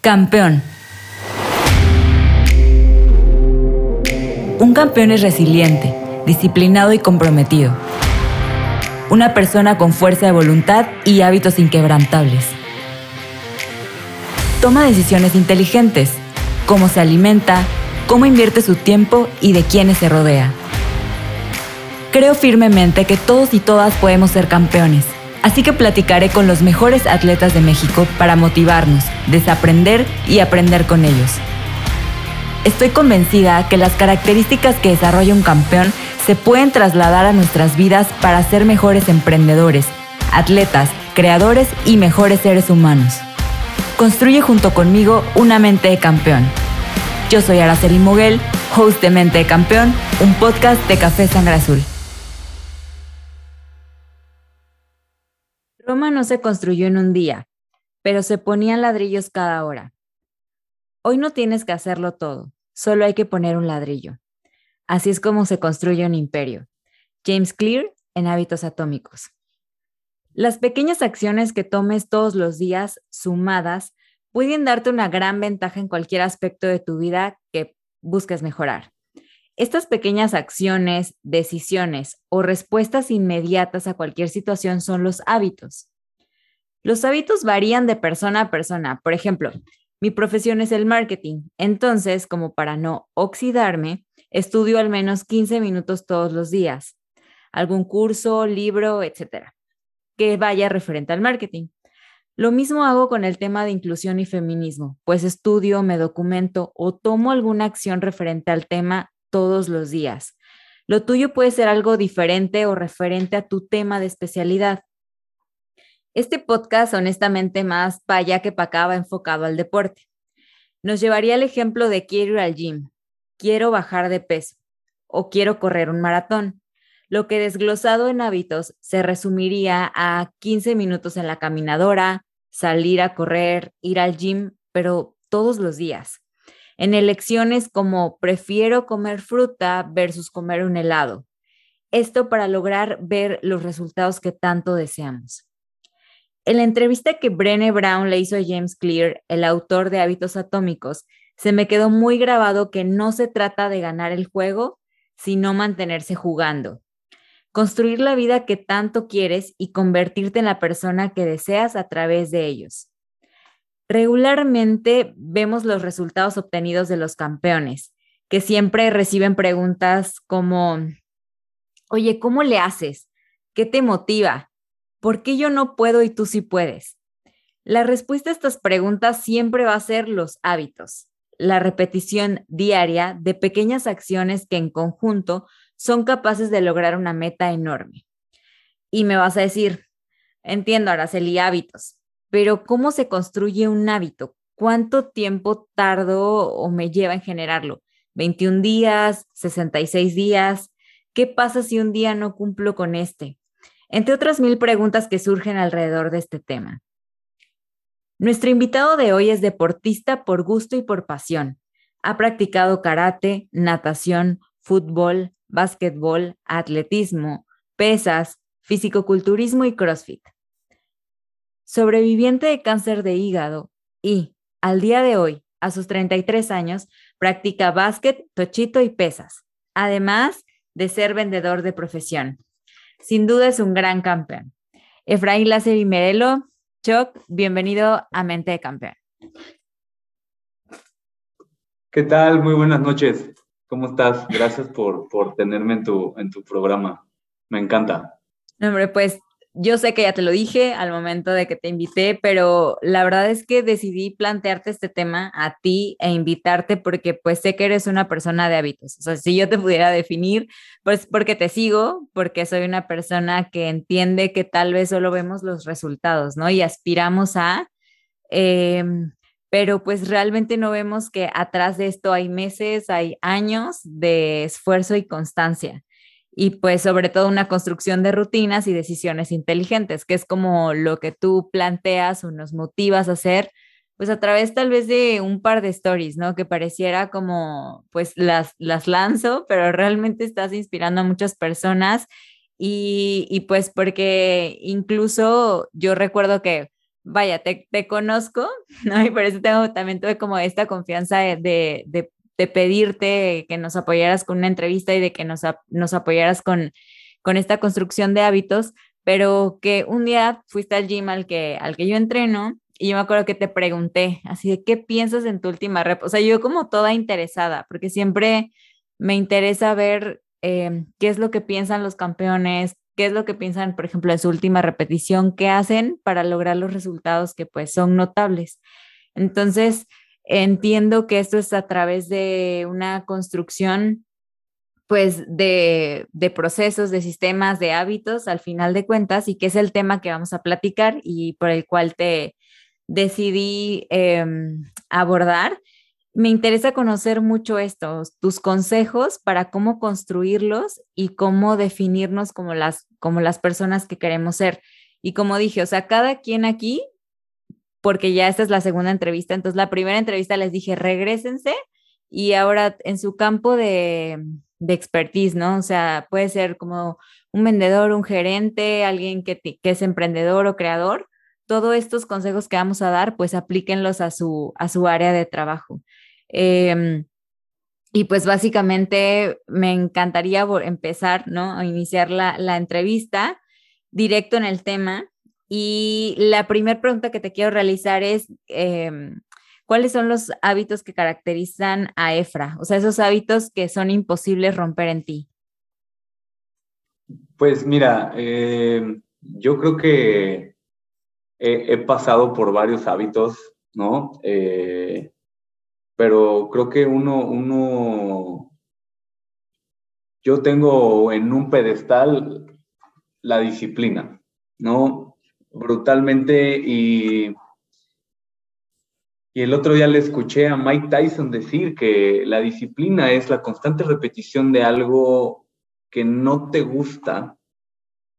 Campeón. Un campeón es resiliente, disciplinado y comprometido. Una persona con fuerza de voluntad y hábitos inquebrantables. Toma decisiones inteligentes, cómo se alimenta, cómo invierte su tiempo y de quiénes se rodea. Creo firmemente que todos y todas podemos ser campeones, así que platicaré con los mejores atletas de México para motivarnos, desaprender y aprender con ellos. Estoy convencida que las características que desarrolla un campeón se pueden trasladar a nuestras vidas para ser mejores emprendedores, atletas, creadores y mejores seres humanos. Construye junto conmigo una mente de campeón. Yo soy Araceli Moguel, host de Mente de Campeón, un podcast de Café Sangre Azul. Roma no se construyó en un día, pero se ponían ladrillos cada hora. Hoy no tienes que hacerlo todo, solo hay que poner un ladrillo. Así es como se construye un imperio. James Clear en Hábitos Atómicos. Las pequeñas acciones que tomes todos los días, sumadas, pueden darte una gran ventaja en cualquier aspecto de tu vida que busques mejorar. Estas pequeñas acciones, decisiones o respuestas inmediatas a cualquier situación son los hábitos. Los hábitos varían de persona a persona. Por ejemplo, mi profesión es el marketing, entonces, como para no oxidarme, estudio al menos 15 minutos todos los días, algún curso, libro, etcétera, que vaya referente al marketing. Lo mismo hago con el tema de inclusión y feminismo, pues estudio, me documento o tomo alguna acción referente al tema todos los días. Lo tuyo puede ser algo diferente o referente a tu tema de especialidad. Este podcast, honestamente, más para allá que para acá va enfocado al deporte. Nos llevaría el ejemplo de quiero ir al gym, quiero bajar de peso o quiero correr un maratón lo que desglosado en hábitos se resumiría a 15 minutos en la caminadora, salir a correr, ir al gym, pero todos los días. En elecciones como prefiero comer fruta versus comer un helado. Esto para lograr ver los resultados que tanto deseamos. En la entrevista que Brené Brown le hizo a James Clear, el autor de Hábitos Atómicos, se me quedó muy grabado que no se trata de ganar el juego, sino mantenerse jugando construir la vida que tanto quieres y convertirte en la persona que deseas a través de ellos. Regularmente vemos los resultados obtenidos de los campeones, que siempre reciben preguntas como, oye, ¿cómo le haces? ¿Qué te motiva? ¿Por qué yo no puedo y tú sí puedes? La respuesta a estas preguntas siempre va a ser los hábitos, la repetición diaria de pequeñas acciones que en conjunto son capaces de lograr una meta enorme. Y me vas a decir, entiendo, Araceli, hábitos, pero ¿cómo se construye un hábito? ¿Cuánto tiempo tardo o me lleva en generarlo? ¿21 días? ¿66 días? ¿Qué pasa si un día no cumplo con este? Entre otras mil preguntas que surgen alrededor de este tema. Nuestro invitado de hoy es deportista por gusto y por pasión. Ha practicado karate, natación, fútbol, básquetbol, atletismo, pesas, fisicoculturismo y CrossFit. Sobreviviente de cáncer de hígado y, al día de hoy, a sus 33 años, practica básquet, tochito y pesas, además de ser vendedor de profesión. Sin duda es un gran campeón. Efraín Láser y Merelo, Choc, bienvenido a Mente de Campeón. ¿Qué tal? Muy buenas noches. ¿Cómo estás? Gracias por, por tenerme en tu, en tu programa. Me encanta. hombre, pues yo sé que ya te lo dije al momento de que te invité, pero la verdad es que decidí plantearte este tema a ti e invitarte porque pues sé que eres una persona de hábitos. O sea, si yo te pudiera definir, pues porque te sigo, porque soy una persona que entiende que tal vez solo vemos los resultados, ¿no? Y aspiramos a... Em, pero pues realmente no vemos que atrás de esto hay meses, hay años de esfuerzo y constancia. Y pues sobre todo una construcción de rutinas y decisiones inteligentes, que es como lo que tú planteas o nos motivas a hacer, pues a través tal vez de un par de stories, ¿no? Que pareciera como, pues las, las lanzo, pero realmente estás inspirando a muchas personas y, y pues porque incluso yo recuerdo que vaya, te, te conozco, ¿no? Y por eso tengo, también tuve como esta confianza de, de, de pedirte que nos apoyaras con una entrevista y de que nos, apoyaras con, esta construcción de hábitos, pero que un día fuiste al gym al que, al que yo entreno y yo me acuerdo que te pregunté así de qué piensas en tu última rep. O sea, yo como toda interesada, porque siempre me interesa ver eh, qué es lo que piensan los campeones, qué es lo que piensan, por ejemplo, en su última repetición, qué hacen para lograr los resultados que pues son notables. Entonces, entiendo que esto es a través de una construcción pues de, procesos, de sistemas, de hábitos al final de cuentas y que es el tema que vamos a platicar y por el cual te decidí em, abordar. Me interesa conocer mucho estos, tus consejos para cómo construirlos y cómo definirnos como las, como las personas que queremos ser. Y como dije, o sea, cada quien aquí, porque ya esta es la segunda entrevista, entonces la primera entrevista les dije, regresense y ahora en su campo de, de expertise, ¿no? O sea, puede ser como un vendedor, un gerente, alguien que, que es emprendedor o creador. Todos estos consejos que vamos a dar, pues aplíquenlos a su, a su área de trabajo. Em, y pues básicamente me encantaría empezar, ¿no? A iniciar la, la entrevista directo en el tema. Y la primera pregunta que te quiero realizar es, em, ¿cuáles son los hábitos que caracterizan a Efra? O sea, esos hábitos que son imposibles romper en ti. Pues mira, eh, yo creo que he, pasado por varios hábitos, ¿no? Eh, pero creo que uno, yo tengo en un pedestal la disciplina, ¿no? Brutalmente y, y el otro día le escuché a Mike Tyson decir que la disciplina es la constante repetición de algo que no te gusta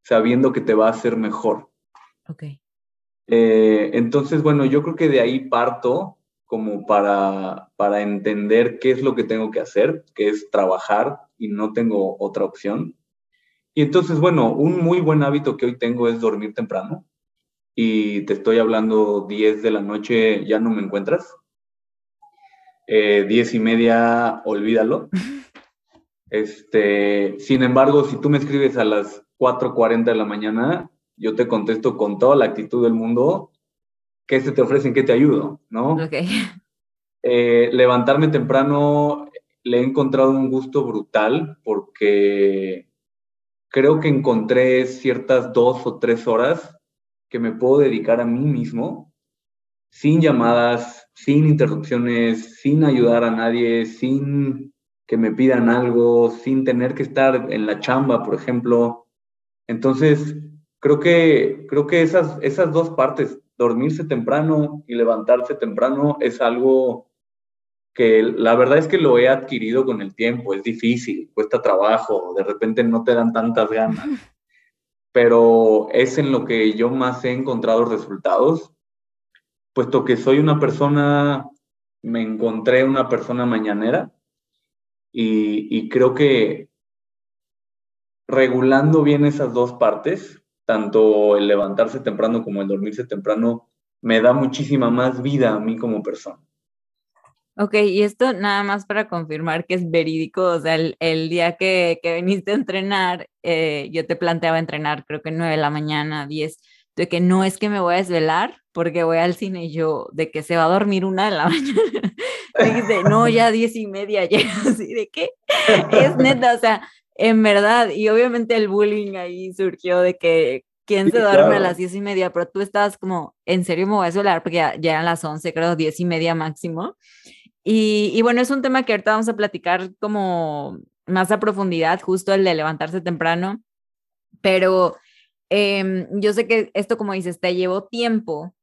sabiendo que te va a hacer mejor. Ok. Eh, entonces, bueno, yo creo que de ahí parto como para, para entender qué es lo que tengo que hacer, que es trabajar y no tengo otra opción. Y entonces, bueno, un muy buen hábito que hoy tengo es dormir temprano. Y te estoy hablando 10 de la noche, ya no me encuentras. Eh, 10 y media, olvídalo. Este, sin embargo, si tú me escribes a las 4.40 de la mañana, yo te contesto con toda la actitud del mundo ¿qué se te ofrecen? ¿Qué te ayudo? ¿No? Eh, levantarme temprano le he encontrado un gusto brutal porque creo que encontré ciertas dos o tres horas que me puedo dedicar a mí mismo sin llamadas, sin interrupciones, sin ayudar a nadie, sin que me pidan algo, sin tener que estar en la chamba, por ejemplo. Entonces, creo que, creo que esas, esas dos partes, dormirse temprano y levantarse temprano es algo que la verdad es que lo he adquirido con el tiempo, es difícil, cuesta trabajo, de repente no te dan tantas ganas, pero es en lo que yo más he encontrado resultados, puesto que soy una persona, me encontré una persona mañanera y, y creo que regulando bien esas dos partes, tanto el levantarse temprano como el dormirse temprano, me da muchísima más vida a mí como persona. Ok, y esto nada más para confirmar que es verídico, o sea, el, día que, que, viniste a entrenar, eh, yo te planteaba entrenar creo que 9 de la mañana, 10, de que no es que me voy a desvelar porque voy al cine y yo, de que se va a dormir una de la mañana, dijiste, no, ya diez y media, ya, así de que es neta, o sea, en verdad, y obviamente el bullying ahí surgió de que quién se duerme a las diez y media, pero tú estabas como, en serio me voy a desvelar porque ya, eran las once, creo, diez y media máximo. Y, y, bueno, es un tema que ahorita vamos a platicar como más a profundidad, justo el de levantarse temprano, pero eh, yo sé que esto, como dices, te llevó tiempo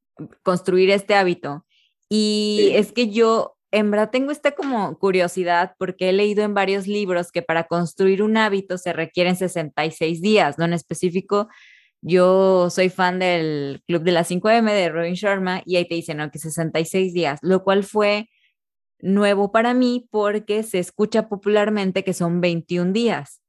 construir este hábito. Y es que yo en verdad tengo esta como curiosidad porque he leído en varios libros que para construir un hábito se requieren 66 días, ¿no? En específico, yo soy fan del Club de las 5M de Robin Sharma y ahí te dicen, ¿no? Que 66 días, lo cual fue nuevo para mí porque se escucha popularmente que son 21 días.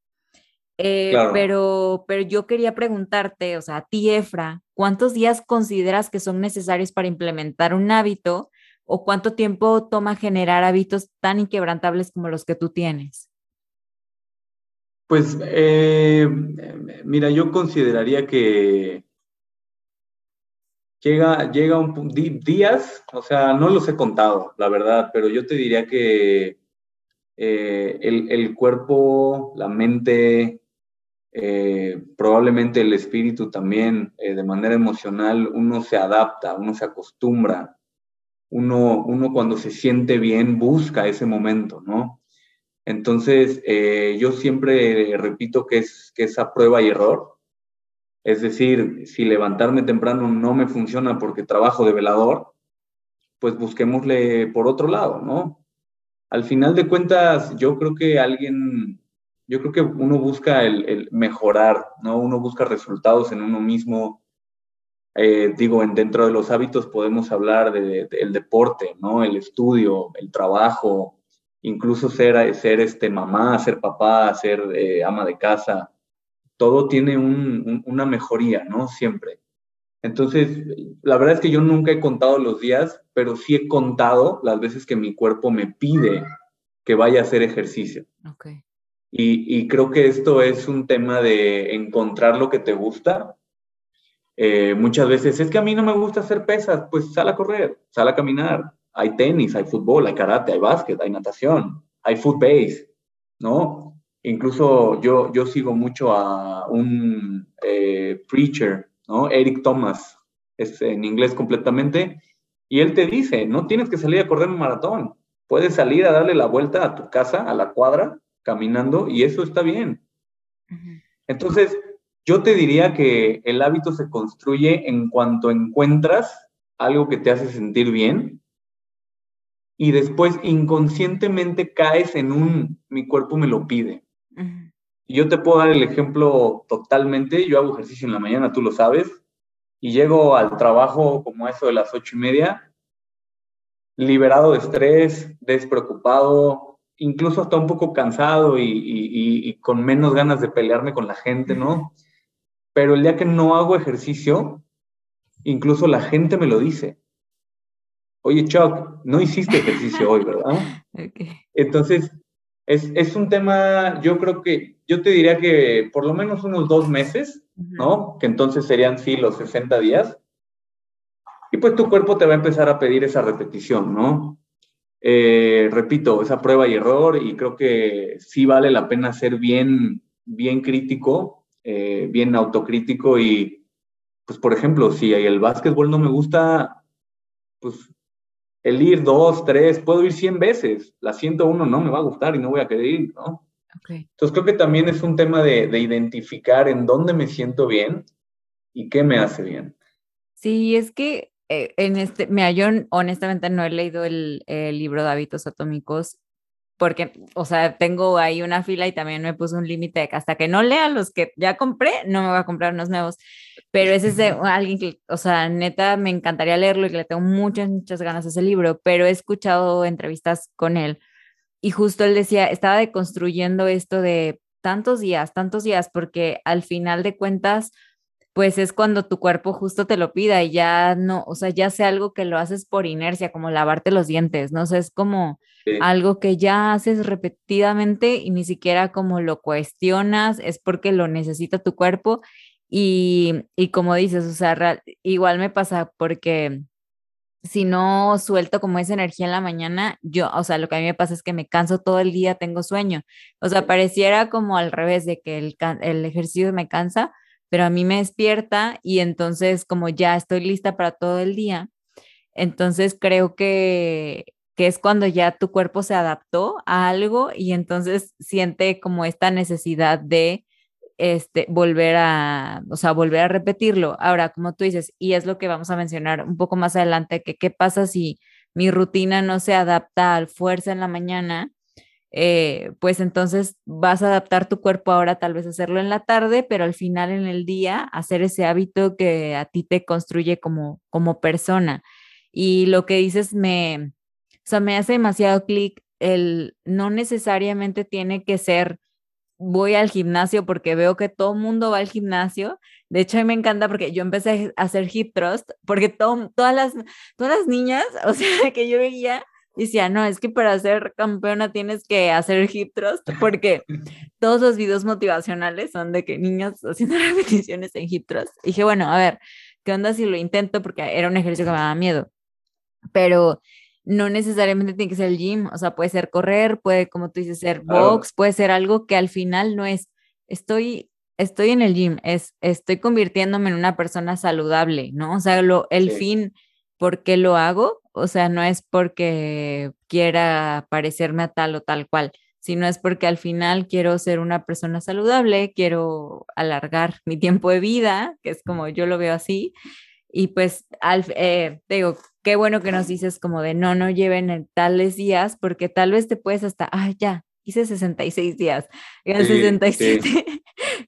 Eh, pero, pero yo quería preguntarte, o sea, a ti, Efra, ¿cuántos días consideras que son necesarios para implementar un hábito o cuánto tiempo toma generar hábitos tan inquebrantables como los que tú tienes? Pues, eh, mira, yo consideraría que llega, llega un días, o sea, no los he contado, la verdad, pero yo te diría que eh, el, cuerpo, la mente, eh, probablemente el espíritu también, de manera emocional, uno se adapta, uno se acostumbra, uno, uno cuando se siente bien busca ese momento, ¿no? Entonces, eh, yo siempre repito que es, que esa prueba y error. Es decir, si levantarme temprano no me funciona porque trabajo de velador, pues busquémosle por otro lado, ¿no? Al final de cuentas, yo creo que alguien, yo creo que uno busca el, mejorar, ¿no? Uno busca resultados en uno mismo. Eh, digo, en, dentro de los hábitos podemos hablar del de, deporte, ¿no? El estudio, el trabajo, incluso ser, ser este, mamá, ser papá, ser eh, ama de casa, todo tiene una mejoría, ¿no? Siempre. Entonces, la verdad es que yo nunca he contado los días, pero sí he contado las veces que mi cuerpo me pide que vaya a hacer ejercicio. Okay. Y, creo que esto es un tema de encontrar lo que te gusta. Eh, muchas veces es que a mí no me gusta hacer pesas, pues sal a correr, sal a caminar, hay tenis, hay fútbol, hay karate, hay básquet, hay natación, hay foot base, ¿no? Incluso yo, yo sigo mucho a un eh, preacher, ¿no? Eric Thomas, es en inglés completamente, y él te dice, no tienes que salir a correr un maratón, puedes salir a darle la vuelta a tu casa, a la cuadra, caminando, y eso está bien. Entonces, yo te diría que el hábito se construye en cuanto encuentras algo que te hace sentir bien y después inconscientemente caes en un, mi cuerpo me lo pide. Y yo te puedo dar el ejemplo totalmente, yo hago ejercicio en la mañana, tú lo sabes, y llego al trabajo como eso de las ocho y media, liberado de estrés, despreocupado, incluso hasta un poco cansado y, y, y con menos ganas de pelearme con la gente, ¿no? Pero el día que no hago ejercicio, incluso la gente me lo dice oye Chuck, no hiciste ejercicio hoy, ¿verdad? Entonces, es, un tema, yo creo que, yo te diría que por lo menos unos dos meses, ¿no? Que entonces serían sí los 60 días. Y pues tu cuerpo te va a empezar a pedir esa repetición, ¿no? Eh, repito, esa prueba y error y creo que sí vale la pena ser bien, bien crítico, eh, bien autocrítico y, pues por ejemplo, si el básquetbol no me gusta, pues el ir dos, tres, puedo ir cien veces, la 101 no me va a gustar y no voy a querer ir, ¿no? Entonces creo que también es un tema de, identificar en dónde me siento bien y qué me hace bien. Sí, es que eh, en este, mira, yo honestamente no he leído el, el, libro de hábitos atómicos porque, o sea, tengo ahí una fila y también me puse un límite de que hasta que no lea los que ya compré, no me voy a comprar unos nuevos. Pero ese es de alguien que, o sea, neta, me encantaría leerlo y que le tengo muchas, muchas ganas a ese libro, pero he escuchado entrevistas con él y justo él decía, estaba deconstruyendo esto de tantos días, tantos días, porque al final de cuentas, pues es cuando tu cuerpo justo te lo pida y ya no, o sea, ya sea algo que lo haces por inercia, como lavarte los dientes, ¿no? sé, es como algo que ya haces repetidamente y ni siquiera como lo cuestionas, es porque lo necesita tu cuerpo y, y como dices, o sea, igual me pasa porque si no suelto como esa energía en la mañana, yo, o sea, lo que a mí me pasa es que me canso todo el día, tengo sueño. O sea, pareciera como al revés de que el, el ejercicio me cansa, pero a mí me despierta y entonces como ya estoy lista para todo el día, entonces creo que, que es cuando ya tu cuerpo se adaptó a algo y entonces siente como esta necesidad de este, volver a, o sea, volver a repetirlo. Ahora, como tú dices, y es lo que vamos a mencionar un poco más adelante, que qué pasa si mi rutina no se adapta al fuerza en la mañana, eh, pues entonces vas a adaptar tu cuerpo ahora tal vez hacerlo en la tarde, pero al final en el día hacer ese hábito que a ti te construye como, como persona. Y lo que dices me, sea, me hace demasiado clic, el no necesariamente tiene que ser voy al gimnasio porque veo que todo el mundo va al gimnasio. De hecho, a mí me encanta porque yo empecé a hacer hip thrust porque todas, las, todas las niñas, o sea, que yo veía, decía, no, es que para ser campeona tienes que hacer hip thrust porque todos los videos motivacionales son de que niños haciendo repeticiones en hip thrust. Y dije, bueno, a ver, ¿qué onda si lo intento? Porque era un ejercicio que me daba miedo. Pero no necesariamente tiene que ser el gym, o sea, puede ser correr, puede, como tú dices, ser box, puede ser algo que al final no es, estoy, estoy en el gym, es, estoy convirtiéndome en una persona saludable, ¿no? O sea, lo, el fin, ¿por qué lo hago? O sea, no es porque quiera parecerme a tal o tal cual, sino es porque al final quiero ser una persona saludable, quiero alargar mi tiempo de vida, que es como yo lo veo así, y pues, al, eh, digo, qué bueno que nos dices como de no, no lleven en tales días, porque tal vez te puedes hasta, ay, ya, hice 66 días, y al 67,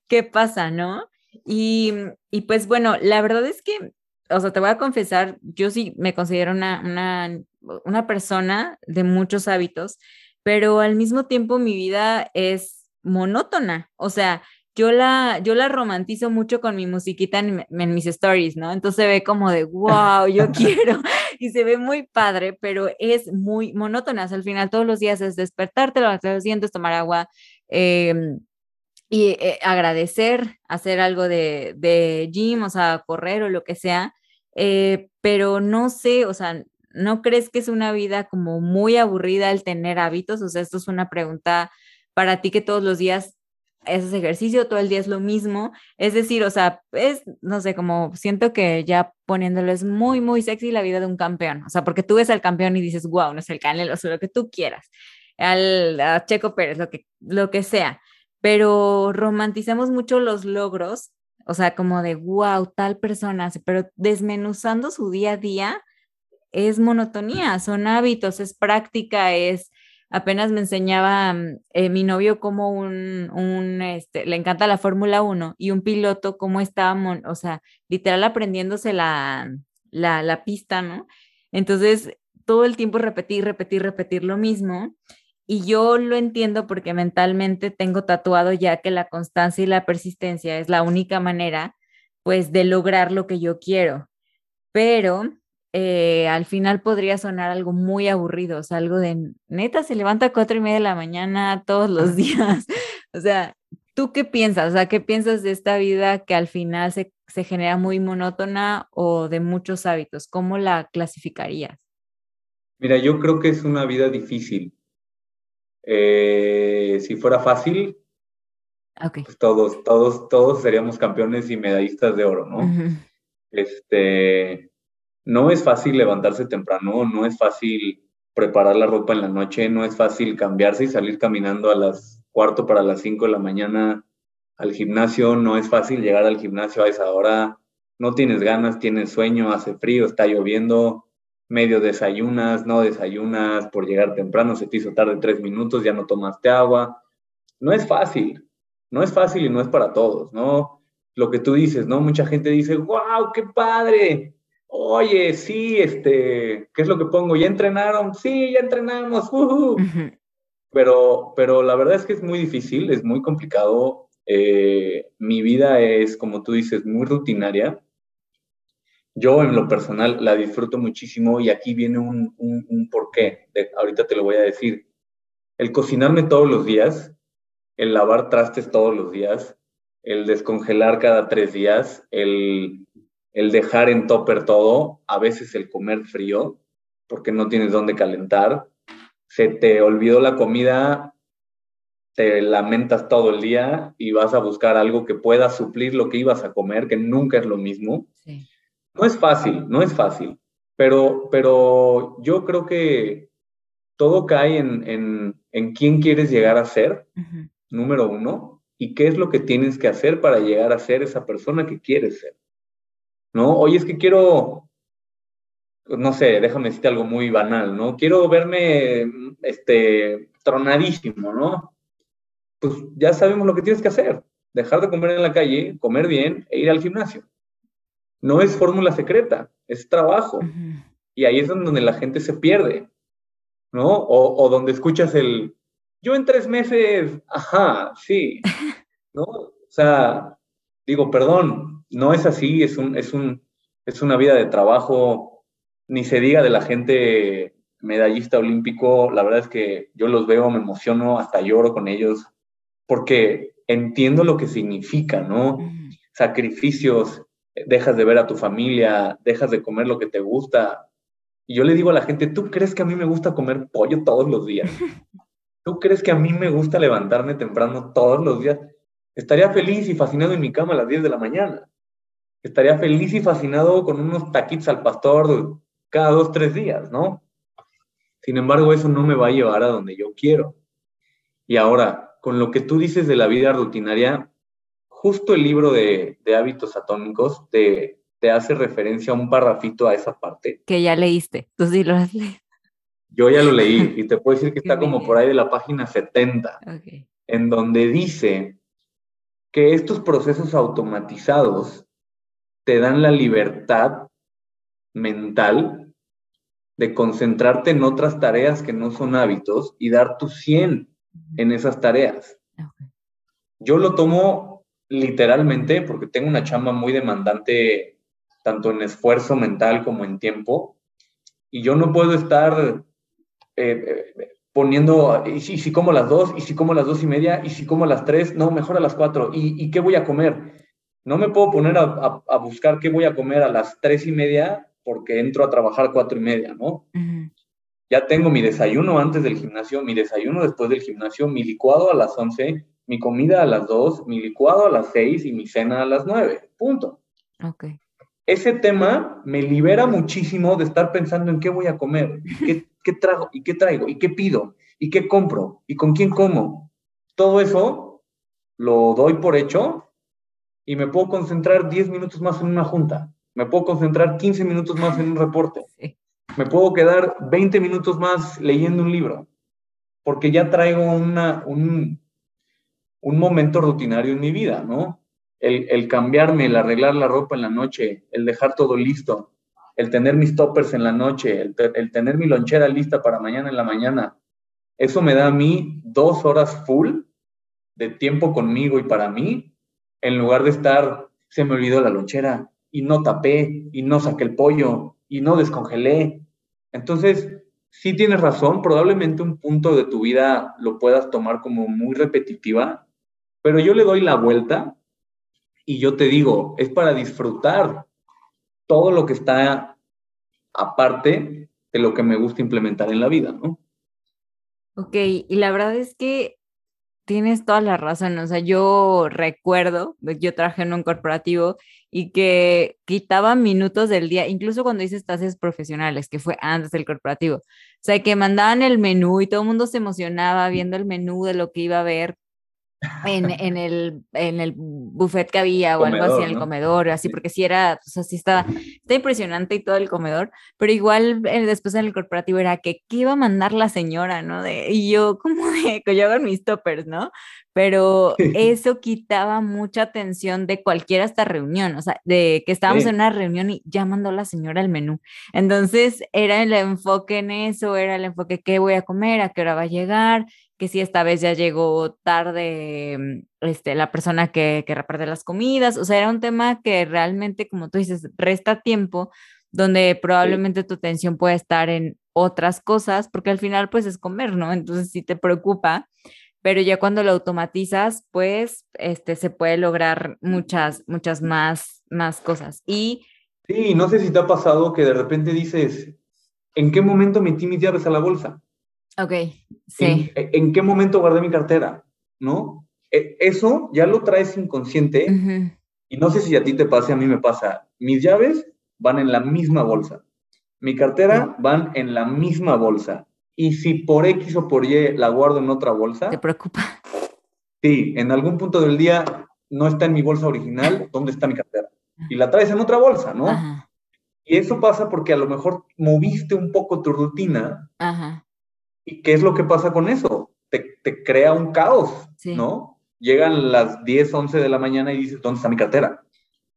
¿qué pasa, no? Y, y, pues bueno, la verdad es que, o sea, te voy a confesar, yo sí me considero una, una, una persona de muchos hábitos, pero al mismo tiempo mi vida es monótona, o sea, yo la, yo la romantizo mucho con mi musiquita en, mis stories, ¿no? Entonces se ve como de, wow, yo quiero, y se ve muy padre, pero es muy monótona. al final todos los días es despertarte, lo los dientes, tomar agua em, y eh, agradecer, hacer algo de, de, gym, o sea, correr o lo que sea, eh, pero no sé, o sea, ¿no crees que es una vida como muy aburrida el tener hábitos? O sea, esto es una pregunta para ti que todos los días ese ejercicio, todo el día es lo mismo. Es decir, o sea, es, no sé, como siento que ya poniéndolo es muy, muy sexy la vida de un campeón. O sea, porque tú ves al campeón y dices, wow, no es el Canelo, o lo que tú quieras. Al Checo Pérez, lo que, lo que sea. Pero romantizamos mucho los logros, o sea, como de, wow, tal persona, pero desmenuzando su día a día es monotonía, son hábitos, es práctica, es apenas me enseñaba mm, eh, mi novio como un, un este, le encanta la Fórmula 1 y un piloto cómo estaba, o sea, literal aprendiéndose la, la, la pista, ¿no? Entonces, todo el tiempo repetir, repetir, repetir lo mismo. Y yo lo entiendo porque mentalmente tengo tatuado ya que la constancia y la persistencia es la única manera, pues, de lograr lo que yo quiero. Pero eh, al final podría sonar algo muy aburrido, o sea, algo de neta se levanta a cuatro y media de la mañana todos los días. o sea, ¿tú qué piensas? O sea, ¿qué piensas de esta vida que al final se, genera muy monótona o de muchos hábitos? ¿Cómo la clasificarías? Mira, yo creo que es una vida difícil. Eh, si fuera fácil, pues todos, todos, todos seríamos campeones y medallistas de oro, ¿no? Este, no es fácil levantarse temprano, no es fácil preparar la ropa en la noche, no es fácil cambiarse y salir caminando a las cuarto para las cinco de la mañana al gimnasio, no es fácil llegar al gimnasio a esa hora, no tienes ganas, tienes sueño, hace frío, está lloviendo, medio desayunas, no desayunas, por llegar temprano se te hizo tarde tres minutos, ya no tomaste agua. No es fácil, no es fácil y no es para todos, ¿no? Lo que tú dices, ¿no? Mucha gente dice, wow, qué padre, oye, sí, este, ¿qué es lo que pongo? ¿Ya entrenaron? Sí, ya entrenamos. pero, pero la verdad es que es muy difícil, es muy complicado. Eh, mi vida es, como tú dices, muy rutinaria. Yo en lo personal la disfruto muchísimo y aquí viene un, un, porqué. ahorita te lo voy a decir. El cocinarme todos los días, el lavar trastes todos los días, el descongelar cada tres días, el el dejar en topper todo, a veces el comer frío, porque no tienes dónde calentar, se te olvidó la comida, te lamentas todo el día y vas a buscar algo que pueda suplir lo que ibas a comer, que nunca es lo mismo. No es fácil, no es fácil, pero, pero yo creo que todo cae en, en, quién quieres llegar a ser, número uno, y qué es lo que tienes que hacer para llegar a ser esa persona que quieres ser. ¿No? Oye, es que quiero, no sé, déjame decirte algo muy banal, ¿no? Quiero verme, este, tronadísimo, ¿no? Pues ya sabemos lo que tienes que hacer. Dejar de comer en la calle, comer bien e ir al gimnasio. No es fórmula secreta, es trabajo. Y ahí es donde la gente se pierde, ¿no? O, o donde escuchas el, yo en tres meses, ajá, sí, ¿no? O sea, digo, perdón, no es así, es, un, es, un, es una vida de trabajo, ni se diga de la gente medallista olímpico, la verdad es que yo los veo, me emociono, hasta lloro con ellos, porque entiendo lo que significa, ¿no? Sacrificios, dejas de ver a tu familia, dejas de comer lo que te gusta. Y yo le digo a la gente, ¿tú crees que a mí me gusta comer pollo todos los días? ¿Tú crees que a mí me gusta levantarme temprano todos los días? Estaría feliz y fascinado en mi cama a las 10 de la mañana. Estaría feliz y fascinado con unos taquitos al pastor cada dos, tres días, ¿no? Sin embargo, eso no me va a llevar a donde yo quiero. Y ahora, con lo que tú dices de la vida rutinaria, justo el libro de, hábitos atómicos te, te, hace referencia a un parrafito a esa parte. Que ya leíste, tú sí lo has leído. Yo ya lo leí y te puedo decir que está como por ahí de la página 70, en donde dice que estos procesos automatizados te dan la libertad mental de concentrarte en otras tareas que no son hábitos y dar tu 100 en esas tareas. Yo lo tomo literalmente porque tengo una chamba muy demandante tanto en esfuerzo mental como en tiempo y yo no puedo estar eh, eh, poniendo, y si, si, como las dos, y si como las dos y media, y si como las tres, no, mejor a las cuatro, ¿y, qué voy a comer? No me puedo poner a, buscar qué voy a comer a las tres y media porque entro a trabajar cuatro y media, ¿no? Ya tengo mi desayuno antes del gimnasio, mi desayuno después del gimnasio, mi licuado a las once, mi comida a las dos, mi licuado a las seis y mi cena a las nueve, punto. Ok ese tema me libera muchísimo de estar pensando en qué voy a comer, qué, qué trago y qué traigo y qué pido y qué compro y con quién como. Todo eso lo doy por hecho y me puedo concentrar 10 minutos más en una junta, me puedo concentrar 15 minutos más en un reporte, me puedo quedar 20 minutos más leyendo un libro, porque ya traigo una, un, un momento rutinario en mi vida, ¿no? el, cambiarme, el arreglar la ropa en la noche, el dejar todo listo, el tener mis toppers en la noche, el, tener mi lonchera lista para mañana en la mañana, eso me da a mí dos horas full de tiempo conmigo y para mí, en lugar de estar, se me olvidó la lonchera y no tapé y no saqué el pollo y no descongelé. Entonces, sí tienes razón, probablemente un punto de tu vida lo puedas tomar como muy repetitiva, pero yo le doy la vuelta y yo te digo, es para disfrutar todo lo que está aparte de lo que me gusta implementar en la vida, ¿no? Ok, y la verdad es que tienes toda la razón. O sea, yo recuerdo, yo trabajé en un corporativo y que quitaba minutos del día, incluso cuando hice estancias profesionales, que fue antes del corporativo. O sea, que mandaban el menú y todo el mundo se emocionaba viendo el menú de lo que iba a ver en, en, el, en el buffet que había o algo así en el comedor, así, porque sí era, o sea, sí estaba, está impresionante y todo el comedor, pero igual eh, después en el corporativo era que, ¿qué iba a mandar la señora, no? De, y yo, como de, que yo hago mis toppers, ¿no? Pero eso quitaba mucha atención de cualquier hasta reunión, o sea, de que estábamos en una reunión y ya mandó la señora el menú. Entonces era el enfoque en eso, era el enfoque, ¿qué voy a comer? ¿A qué hora va a llegar? que si esta vez ya llegó tarde mm, este, la persona que, que reparte las comidas, o sea, era un tema que realmente, como tú dices, resta tiempo donde probablemente tu atención puede estar en otras cosas, porque al final pues es comer, ¿no? Entonces sí te preocupa, pero ya cuando lo automatizas, pues este, se puede lograr muchas, muchas más, más cosas. Y... Sí, no sé si te ha pasado que de repente dices, ¿en qué momento metí mis llaves a la bolsa? Ok, sí. ¿En, qué momento guardé mi cartera? ¿No? E, eso ya lo traes inconsciente y no sé si a ti te pasa, a mí me pasa. Mis llaves van en la misma bolsa. Mi cartera van en la misma bolsa. Y si por X o por Y la guardo en otra bolsa. ¿Te preocupa? Sí, en algún punto del día no está en mi bolsa original, ¿dónde está mi cartera? Y la traes en otra bolsa, ¿no? Y eso pasa porque a lo mejor moviste un poco tu rutina Ajá. ¿Y qué es lo que pasa con eso? Te, crea un caos, ¿no? Llegan las 10, 11 de la mañana y dices, ¿dónde está mi cartera?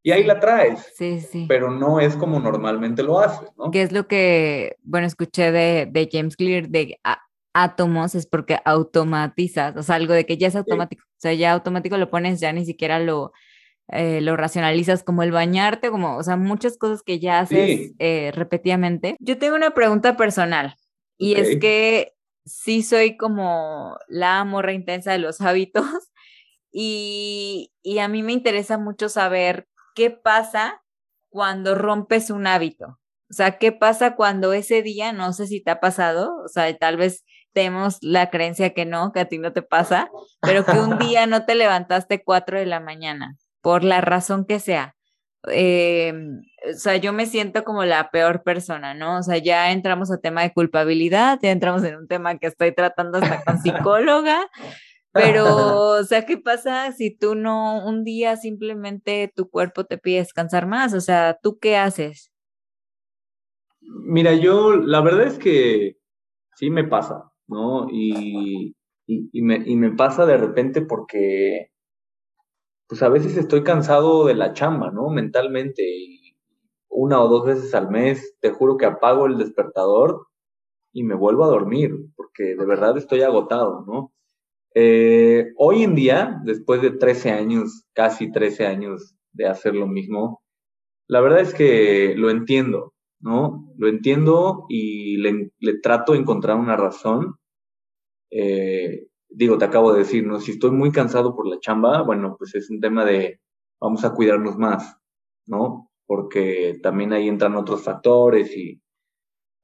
Y ahí la traes. Sí, sí. Pero no es como normalmente lo haces, ¿no? Que es lo que, bueno, escuché de, James Clear, de átomos es porque automatizas, o sea, algo de que ya es automático, o sea, ya automático lo pones, ya ni siquiera lo, eh, lo racionalizas como el bañarte, como, o sea, muchas cosas que ya haces eh, repetidamente. Yo tengo una pregunta personal y es que sí soy como la morra intensa de los hábitos y, y a mí me interesa mucho saber qué pasa cuando rompes un hábito. O sea, ¿qué pasa cuando ese día, no sé si te ha pasado, o sea, tal vez tenemos la creencia que no, que a ti no te pasa, pero que un día no te levantaste cuatro de la mañana, por la razón que sea. Em, o sea, yo me siento como la peor persona, ¿no? O sea, ya entramos a tema de culpabilidad, ya entramos en un tema que estoy tratando hasta con psicóloga, pero, o sea, ¿qué pasa si tú no, un día simplemente tu cuerpo te pide descansar más? O sea, ¿tú qué haces? Mira, yo, la verdad es que sí me pasa, ¿no? Y, y, me, y me pasa de repente porque, pues a veces estoy cansado de la chamba, ¿no? Mentalmente. Y una o dos veces al mes, te juro que apago el despertador y me vuelvo a dormir, porque de verdad estoy agotado, ¿no? Eh, hoy en día, después de 13 años, casi 13 años de hacer lo mismo, la verdad es que lo entiendo, ¿no? Lo entiendo y le, trato de encontrar una razón. Eh, digo, te acabo de decir, ¿no? Si estoy muy cansado por la chamba, bueno, pues es un tema de vamos a cuidarnos más, ¿no? Porque también ahí entran otros factores y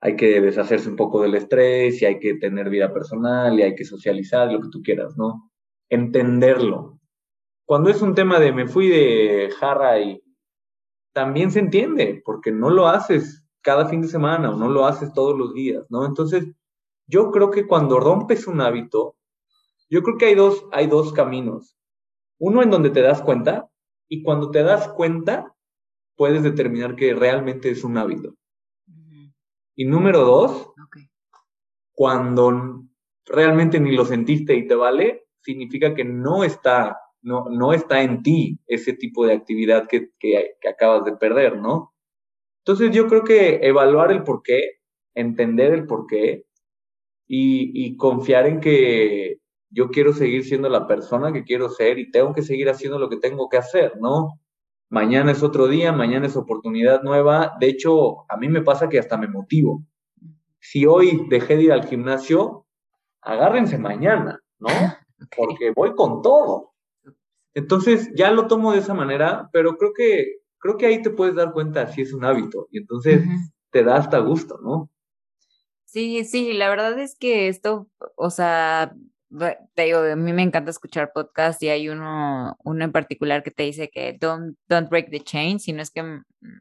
hay que deshacerse un poco del estrés y hay que tener vida personal y hay que socializar, lo que tú quieras, ¿no? Entenderlo. Cuando es un tema de me fui de jarra y también se entiende, porque no lo haces cada fin de semana o no lo haces todos los días, ¿no? Entonces, yo creo que cuando rompes un hábito, yo creo que hay dos, hay dos caminos. Uno en donde te das cuenta y cuando te das cuenta, puedes determinar que realmente es un hábito. Y número dos, cuando realmente ni lo sentiste y te vale, significa que no está, no, no está en ti ese tipo de actividad que, que, que acabas de perder, ¿no? Entonces yo creo que evaluar el por qué, entender el por qué y, confiar en que yo quiero seguir siendo la persona que quiero ser y tengo que seguir haciendo lo que tengo que hacer, ¿no? Mañana es otro día, mañana es oportunidad nueva. De hecho, a mí me pasa que hasta me motivo. Si hoy dejé de ir al gimnasio, agárrense mañana, ¿no? Porque voy con todo. Entonces ya lo tomo de esa manera, pero creo que creo que ahí te puedes dar cuenta si es un hábito y entonces te da hasta gusto, ¿no? Sí, sí, la verdad es que esto, o sea, te digo, a mí me encanta escuchar podcasts y hay uno, uno en particular que te dice que don't, don't break the chain, si no es que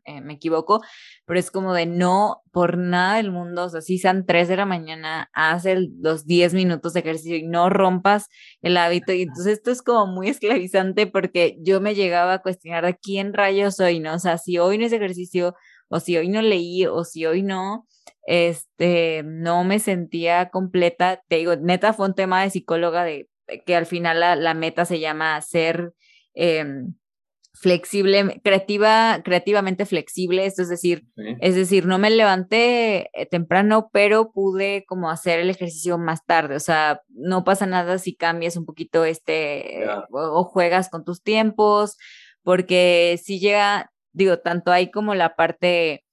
eh, me equivoco, pero es como de no por nada del mundo, o sea, si sean 3 de la mañana, haz los 10 minutos de ejercicio y no rompas el hábito. Y entonces esto es como muy esclavizante porque yo me llegaba a cuestionar de quién rayos soy, ¿no? O sea, si hoy no es ejercicio, o si hoy no leí, o si hoy no, este, no me sentía completa. Te digo, neta fue un tema de psicóloga de que al final la, meta se llama ser em, flexible, creativa, creativamente flexible, esto es decir, es decir, no me levanté eh, temprano, pero pude como hacer el ejercicio más tarde, o sea, no pasa nada si cambias un poquito este o, juegas con tus tiempos, porque si llega, digo, tanto hay como la parte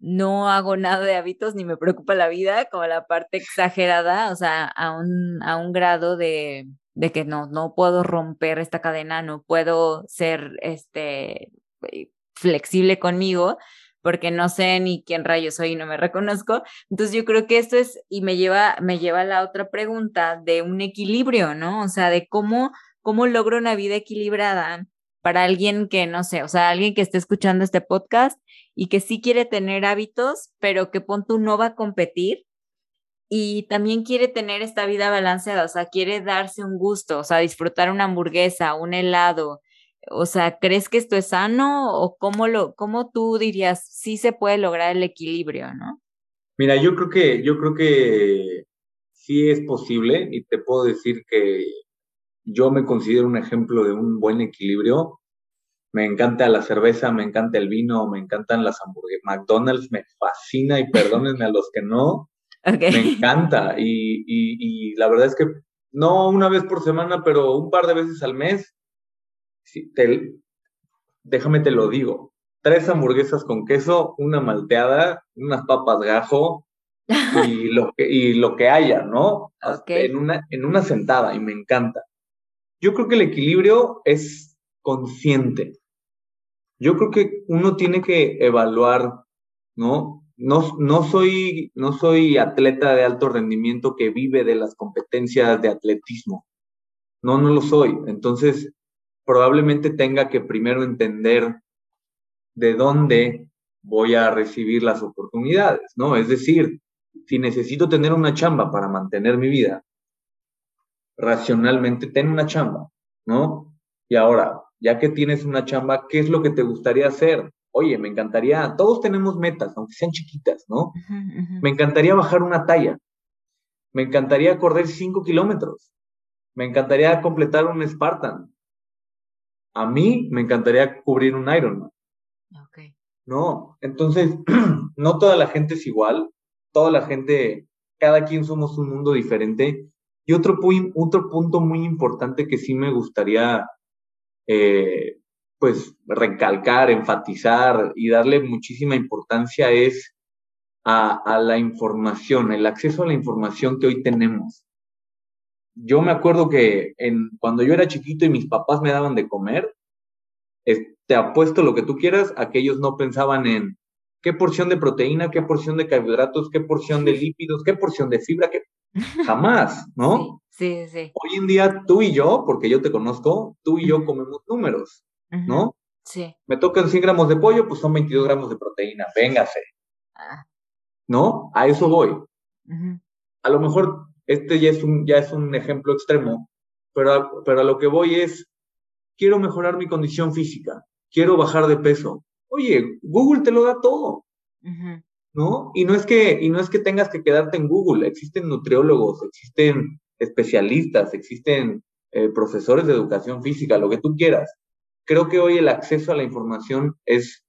no hago nada de hábitos ni me preocupa la vida, como la parte exagerada, o sea, a un, a un grado de, de que no, no puedo romper esta cadena, no puedo ser este, eh, flexible conmigo porque no sé ni quién rayos soy y no me reconozco. Entonces yo creo que esto es, y me lleva, me lleva a la otra pregunta de un equilibrio, ¿no? O sea, de cómo, cómo logro una vida equilibrada para alguien que, no sé, o sea, alguien que esté escuchando este podcast y que sí quiere tener hábitos, pero que pon tú no va a competir y también quiere tener esta vida balanceada, o sea, quiere darse un gusto, o sea, disfrutar una hamburguesa, un helado. O sea, ¿crees que esto es sano o cómo lo cómo tú dirías sí se puede lograr el equilibrio, no? Mira, yo creo que yo creo que sí es posible y te puedo decir que yo me considero un ejemplo de un buen equilibrio. Me encanta la cerveza, me encanta el vino, me encantan las hamburguesas. McDonald's me fascina y perdónenme a los que no. Me encanta y, la verdad es que no una vez por semana, pero un par de veces al mes, déjame te lo digo, tres hamburguesas con queso, una malteada, unas papas gajo y lo que, y lo que haya, ¿no? En, una, en una sentada y me encanta. Yo creo que el equilibrio es consciente. Yo creo que uno tiene que evaluar, ¿no? No, no, soy, no soy atleta de alto rendimiento que vive de las competencias de atletismo. No, no lo soy. Entonces, probablemente tenga que primero entender de dónde voy a recibir las oportunidades, ¿no? Es decir, si necesito tener una chamba para mantener mi vida, racionalmente ten una chamba, ¿no? Y ahora, ya que tienes una chamba, ¿qué es lo que te gustaría hacer? Oye, me encantaría, todos tenemos metas, aunque sean chiquitas, ¿no? Me encantaría bajar una talla, me encantaría correr cinco kilómetros, me encantaría completar un Spartan. A mí me encantaría cubrir un Ironman. No, entonces, no toda la gente es igual, toda la gente, cada quien somos un mundo diferente. Y otro, otro punto muy importante que sí me gustaría, eh, pues, recalcar, enfatizar y darle muchísima importancia es a, a la información, el acceso a la información que hoy tenemos. Yo me acuerdo que en, cuando yo era chiquito y mis papás me daban de comer, te apuesto lo que tú quieras, aquellos no pensaban en qué porción de proteína, qué porción de carbohidratos, qué porción de lípidos, qué porción de fibra, que jamás, ¿no? Sí, sí, Hoy en día tú y yo, porque yo te conozco, tú y yo comemos números, ¿no? Sí. Me tocan 100 gramos de pollo, pues son 22 gramos de proteína, véngase. Ah. ¿No? A eso voy. A lo mejor este ya es un, ya es un ejemplo extremo, pero pero a lo que voy es, quiero mejorar mi condición física, quiero bajar de peso. Oye, Google te lo da todo. ¿No? Y no es que y no es que tengas que quedarte en Google, existen nutriólogos, existen especialistas, existen eh, profesores de educación física, lo que tú quieras. Creo que hoy el acceso a la información es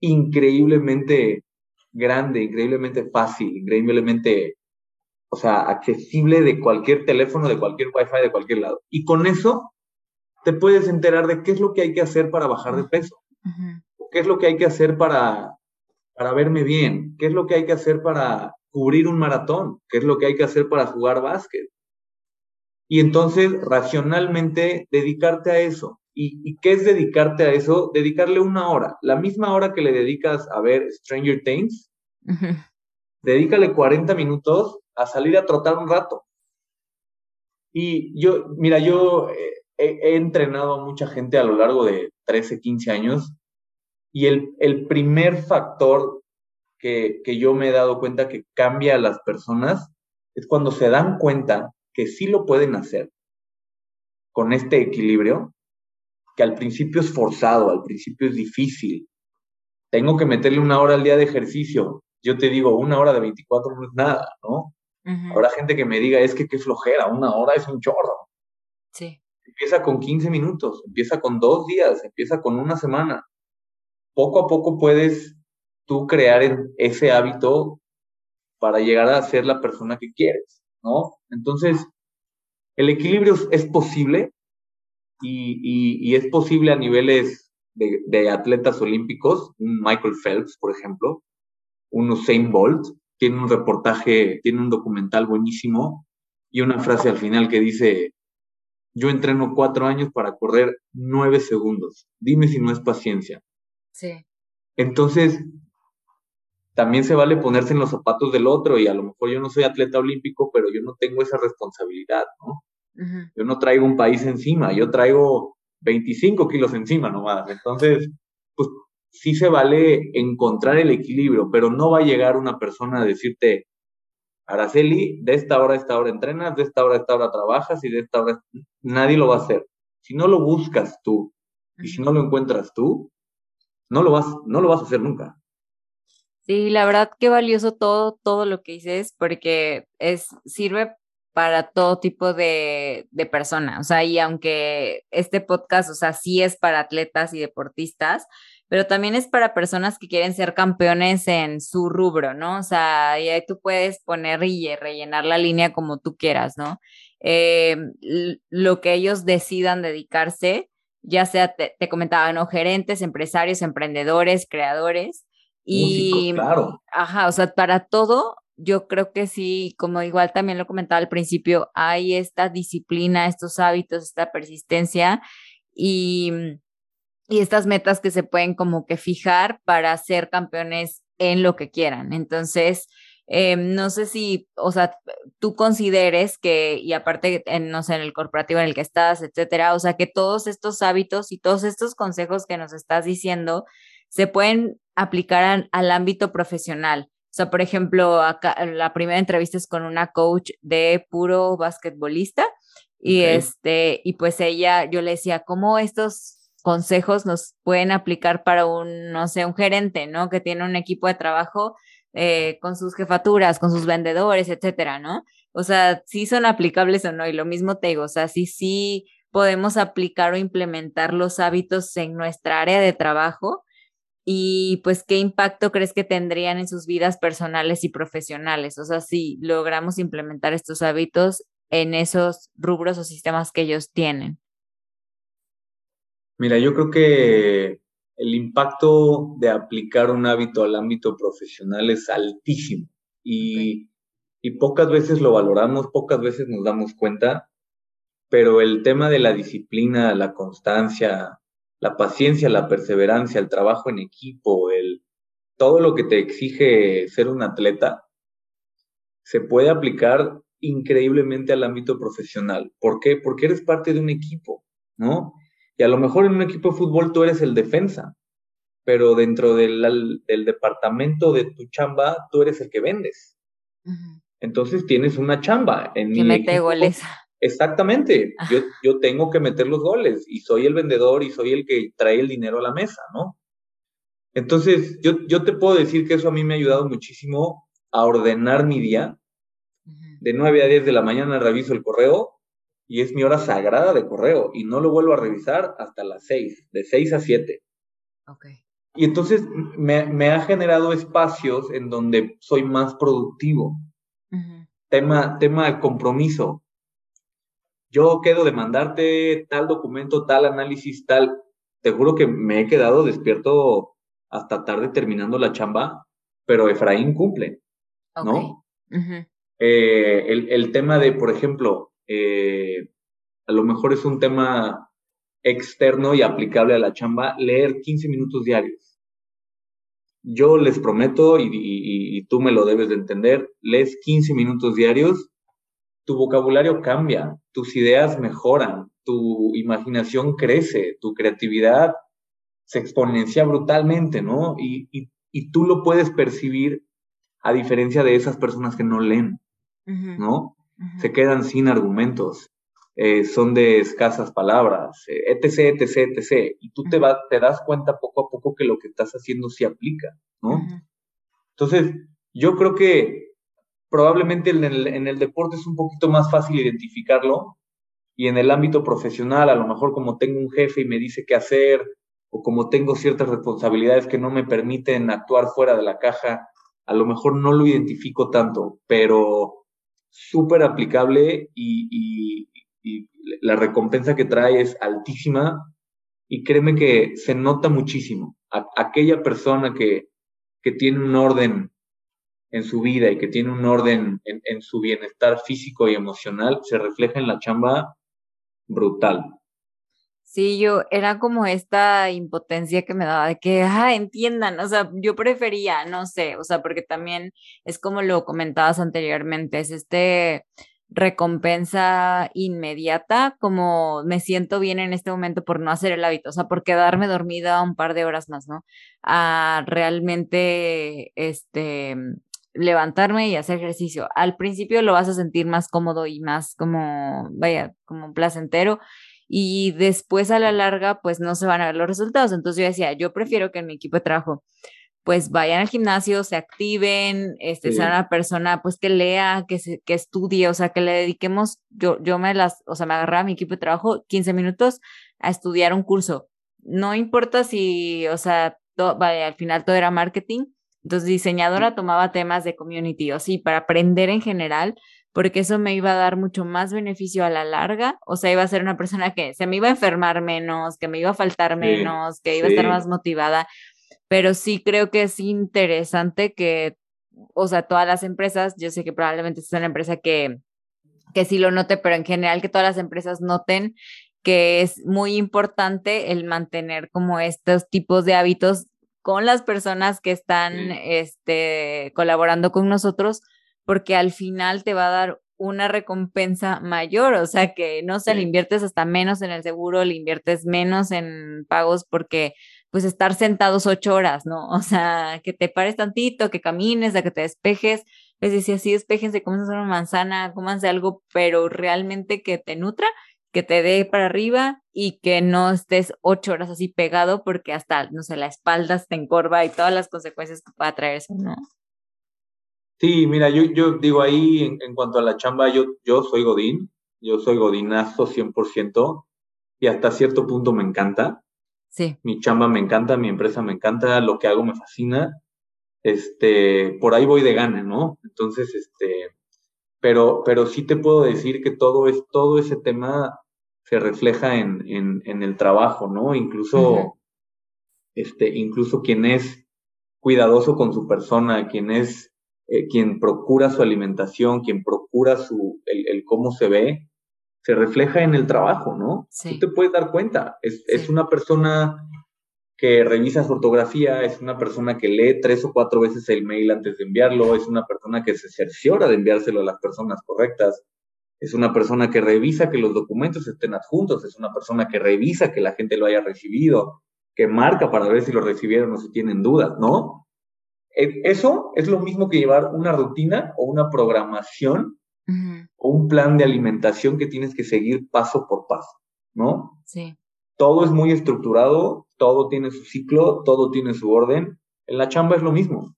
increíblemente grande, increíblemente fácil, increíblemente, o sea, accesible de cualquier teléfono, de cualquier wifi, de cualquier lado. Y con eso te puedes enterar de qué es lo que hay que hacer para bajar de peso, qué es lo que hay que hacer para, para verme bien, qué es lo que hay que hacer para cubrir un maratón, qué es lo que hay que hacer para jugar básquet. Y entonces, racionalmente, dedicarte a eso. ¿Y, qué es dedicarte a eso? Dedicarle una hora, la misma hora que le dedicas a ver Stranger Things, dedícale 40 minutos a salir a trotar un rato. Y yo, mira, yo eh, he, entrenado a mucha gente a lo largo de 13, 15 años y el, el primer factor que, que, yo me he dado cuenta que cambia a las personas es cuando se dan cuenta que sí lo pueden hacer con este equilibrio, que al principio es forzado, al principio es difícil. Tengo que meterle una hora al día de ejercicio. Yo te digo, una hora de 24 no es nada, ¿no? Habrá gente que me diga, es que qué flojera, una hora es un chorro. Sí. Empieza con 15 minutos, empieza con dos días, empieza con una semana. Poco a poco puedes tú crear ese hábito para llegar a ser la persona que quieres, ¿no? Entonces, el equilibrio es posible y, es posible a niveles de, de, atletas olímpicos, un Michael Phelps, por ejemplo, un Usain Bolt, tiene un reportaje, tiene un documental buenísimo y una frase al final que dice, yo entreno cuatro años para correr nueve segundos. Dime si no es paciencia. Sí. Entonces, también se vale ponerse en los zapatos del otro y a lo mejor yo no soy atleta olímpico, pero yo no tengo esa responsabilidad, ¿no? Yo no traigo un país encima, yo traigo 25 kilos encima nomás. Entonces, pues sí se vale encontrar el equilibrio, pero no va a llegar una persona a decirte, Araceli, de esta hora a esta hora entrenas, de esta hora a esta hora trabajas y de esta hora nadie lo va a hacer. Si no lo buscas tú y si no lo encuentras tú, no lo vas, no lo vas a hacer nunca. Sí, la verdad que valioso todo, todo lo que dices, porque es, sirve para todo tipo de, de personas. O sea, y aunque este podcast, o sea, sí es para atletas y deportistas, pero también es para personas que quieren ser campeones en su rubro, ¿no? O sea, y ahí tú puedes poner y rellenar la línea como tú quieras, ¿no? Eh, lo que ellos decidan dedicarse, ya sea, te, comentaba, ¿no? Gerentes, empresarios, emprendedores, creadores. Y, claro. Ajá, o sea, para todo, yo creo que sí, como igual también lo comentaba al principio, hay esta disciplina, estos hábitos, esta persistencia y, y estas metas que se pueden como que fijar para ser campeones en lo que quieran. Entonces, eh, no sé si, o sea, tú consideres que, y aparte, en, no sé, en el corporativo en el que estás, etcétera, o sea, que todos estos hábitos y todos estos consejos que nos estás diciendo se pueden aplicar al ámbito profesional. O sea, por ejemplo, acá, la primera entrevista es con una coach de puro basquetbolista y este, y pues ella, yo le decía, ¿cómo estos consejos nos pueden aplicar para un, no sé, un gerente, ¿no? Que tiene un equipo de trabajo eh, con sus jefaturas, con sus vendedores, etcétera, ¿no? O sea, sí son aplicables o no, y lo mismo te digo, o sea, sí, sí podemos aplicar o implementar los hábitos en nuestra área de trabajo y pues qué impacto crees que tendrían en sus vidas personales y profesionales, o sea, si logramos implementar estos hábitos en esos rubros o sistemas que ellos tienen. Mira, yo creo que el impacto de aplicar un hábito al ámbito profesional es altísimo y, pocas veces lo valoramos, pocas veces nos damos cuenta, pero el tema de la disciplina, la constancia, la paciencia, la perseverancia, el trabajo en equipo, el, todo lo que te exige ser un atleta, se puede aplicar increíblemente al ámbito profesional. ¿Por qué? Porque eres parte de un equipo, ¿no? Y a lo mejor en un equipo de fútbol tú eres el defensa, pero dentro del, departamento de tu chamba tú eres el que vendes. Entonces tienes una chamba. En que mete goles. Exactamente. Yo, yo tengo que meter los goles y soy el vendedor y soy el que trae el dinero a la mesa, ¿no? Entonces, yo, yo te puedo decir que eso a mí me ha ayudado muchísimo a ordenar mi día. De 9 a 10 de la mañana reviso el correo y es mi hora sagrada de correo y no lo vuelvo a revisar hasta las 6, de 6 a 7. Okay. Y entonces me, ha generado espacios en donde soy más productivo. tema, tema de compromiso. Yo quedo de mandarte tal documento, tal análisis, tal. Te juro que me he quedado despierto hasta tarde terminando la chamba, pero Efraín cumple, ¿no? Eh, el, el, tema de, por ejemplo, eh, a lo mejor es un tema externo y aplicable a la chamba, leer 15 minutos diarios. Yo les prometo, y, tú me lo debes de entender, lees 15 minutos diarios, tu vocabulario cambia, tus ideas mejoran, tu imaginación crece, tu creatividad se exponencia brutalmente, ¿no? Y, y tú lo puedes percibir a diferencia de esas personas que no leen, ¿no? Se quedan sin argumentos, eh, son de escasas palabras, etc, etc, etc. Y tú te, te das cuenta poco a poco que lo que estás haciendo sí aplica, ¿no? Entonces, yo creo que probablemente en el, en el deporte es un poquito más fácil identificarlo y en el ámbito profesional, a lo mejor como tengo un jefe y me dice qué hacer, o como tengo ciertas responsabilidades que no me permiten actuar fuera de la caja, a lo mejor no lo identifico tanto, pero súper aplicable y, la recompensa que trae es altísima y créeme que se nota muchísimo. aquella persona que, que, tiene un orden en su vida y que tiene un orden en, en su bienestar físico y emocional se refleja en la chamba brutal. Sí, yo era como esta impotencia que me daba de que, ah, entiendan, o sea, yo prefería, no sé, o sea, porque también es como lo comentabas anteriormente, es este recompensa inmediata, como me siento bien en este momento por no hacer el hábito, o sea, por quedarme dormida un par de horas más, ¿no? A realmente, este, levantarme y hacer ejercicio. Al principio lo vas a sentir más cómodo y más como, vaya, como placentero y después a la larga pues no se van a ver los resultados. Entonces yo decía, yo prefiero que en mi equipo de trabajo pues vayan al gimnasio, se activen, este, sea una persona pues que lea, que, se, que estudie, o sea, que le dediquemos, yo, yo me las, o sea, me agarraba a mi equipo de trabajo 15 minutos a estudiar un curso. No importa si, o sea, al final todo era marketing, entonces diseñadora tomaba temas de community o sí, para aprender en general, porque eso me iba a dar mucho más beneficio a la larga, o sea, iba a ser una persona que se me iba a enfermar menos, que me iba a faltar menos, que iba a estar más motivada, pero sí creo que es interesante que, o sea, todas las empresas, yo sé que probablemente es una empresa que, que sí lo note, pero en general que todas las empresas noten que es muy importante el mantener como estos tipos de hábitos con las personas que están este, colaborando con nosotros, porque al final te va a dar una recompensa mayor, o sea que no se le inviertes hasta menos en el seguro, le inviertes menos en pagos porque pues estar sentados ocho horas, ¿no? O sea, que te pares tantito, que camines, a que te despejes, es decir, así despejense, comas una manzana, cómanse algo, pero realmente que te nutra, que te dé para arriba y que no estés ocho horas así pegado porque hasta, no sé, la espalda te encorva y todas las consecuencias que pueda traer eso, ¿no? Sí, mira, yo, yo digo ahí en, cuanto a la chamba, yo, yo soy Godín, yo soy Godinazo 100% y hasta cierto punto me encanta. Sí. Mi chamba me encanta, mi empresa me encanta, lo que hago me fascina. Este, por ahí voy de gana, ¿no? Entonces, este, pero, pero sí te puedo decir que todo, es, todo ese tema se refleja en, en, el trabajo, ¿no? Incluso, este, incluso quien es cuidadoso con su persona, quien es, eh, quien procura su alimentación, quien procura su, el, el, cómo se ve, se refleja en el trabajo, ¿no? Sí. Tú te puedes dar cuenta, es, es una persona que revisa su ortografía, es una persona que lee tres o cuatro veces el mail antes de enviarlo, es una persona que se cerciora de enviárselo a las personas correctas, es una persona que revisa que los documentos estén adjuntos, es una persona que revisa que la gente lo haya recibido, que marca para ver si lo recibieron o si tienen dudas, ¿no? E, eso es lo mismo que llevar una rutina o una programación o un plan de alimentación que tienes que seguir paso por paso, ¿no? Sí todo es muy estructurado, todo tiene su ciclo, todo tiene su orden. En la chamba es lo mismo,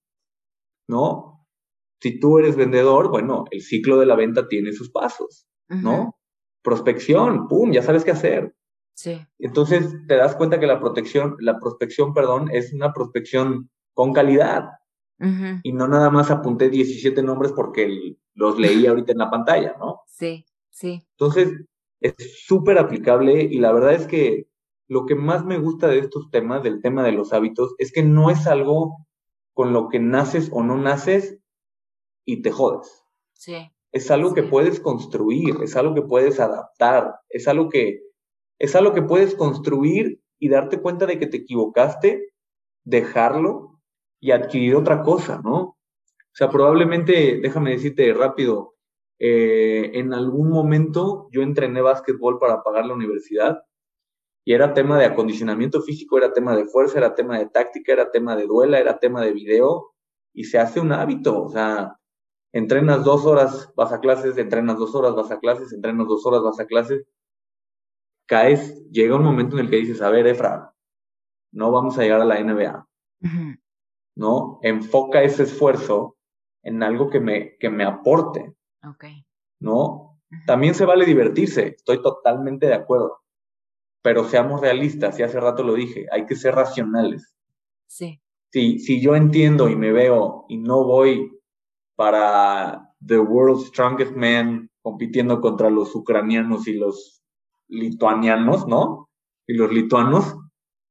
¿no? Si tú eres vendedor, bueno, el ciclo de la venta tiene sus pasos, ¿no? Prospección, pum, ya sabes qué hacer. Sí. Entonces te das cuenta que la protección, la prospección, perdón, es una prospección con calidad. Y no nada más apunté 17 nombres porque los leí ahorita en la pantalla, ¿no? Sí, sí. Entonces, es súper aplicable y la verdad es que lo que más me gusta de estos temas, del tema de los hábitos, es que no es algo con lo que naces o no naces y te jodes. Sí. Es algo que puedes construir, es algo que puedes adaptar, es algo que es algo que puedes construir y darte cuenta de que te equivocaste, dejarlo y adquirir otra cosa, ¿no? O sea, probablemente, déjame decirte rápido, eh, en algún momento yo entrené básquetbol para pagar la universidad y era tema de acondicionamiento físico, era tema de fuerza, era tema de táctica, era tema de duela, era tema de video, y se hace un hábito, o sea, entrenas dos horas, vas a clases, entrenas dos horas, vas a clases, entrenas dos horas, vas a clases, caes, llega un momento en el que dices, a ver, Efra, no vamos a llegar a la NBA, ¿no? Enfoca ese esfuerzo en algo que me, que me aporte, ¿no? También se vale divertirse, estoy totalmente de acuerdo pero seamos realistas, y hace rato lo dije, hay que ser racionales. Sí. Si, si yo entiendo y me veo y no voy para The World's Strongest Man compitiendo contra los ucranianos y los lituanianos, ¿no? Y los lituanos,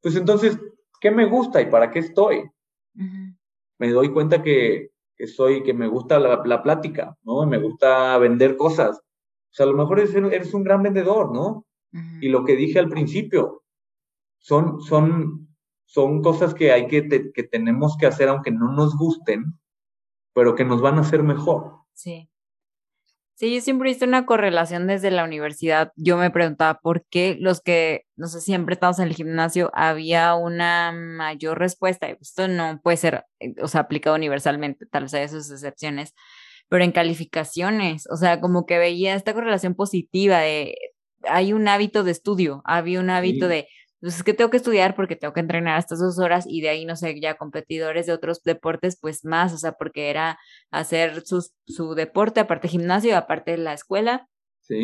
pues entonces, ¿qué me gusta y para qué estoy? Me doy cuenta que, que, soy, que me gusta la, la, plática, ¿no? Me gusta vender cosas. O sea, a lo mejor eres, eres un gran vendedor, ¿no? Y lo que dije al principio, son, son, son cosas que hay que, que tenemos que hacer aunque no nos gusten, pero que nos van a hacer mejor. Sí. Sí, yo siempre hice una correlación desde la universidad. Yo me preguntaba por qué los que, no sé, siempre estamos en el gimnasio, había una mayor respuesta. Esto no puede ser, eh, o sea, aplicado universalmente, tal vez hay sus excepciones, pero en calificaciones, o sea, como que veía esta correlación positiva de hay un hábito de estudio, había un hábito de, pues es que tengo que estudiar porque tengo que entrenar estas dos horas y de ahí, no sé, ya competidores de otros deportes, pues más, o sea, porque era hacer su deporte, aparte gimnasio, aparte la escuela.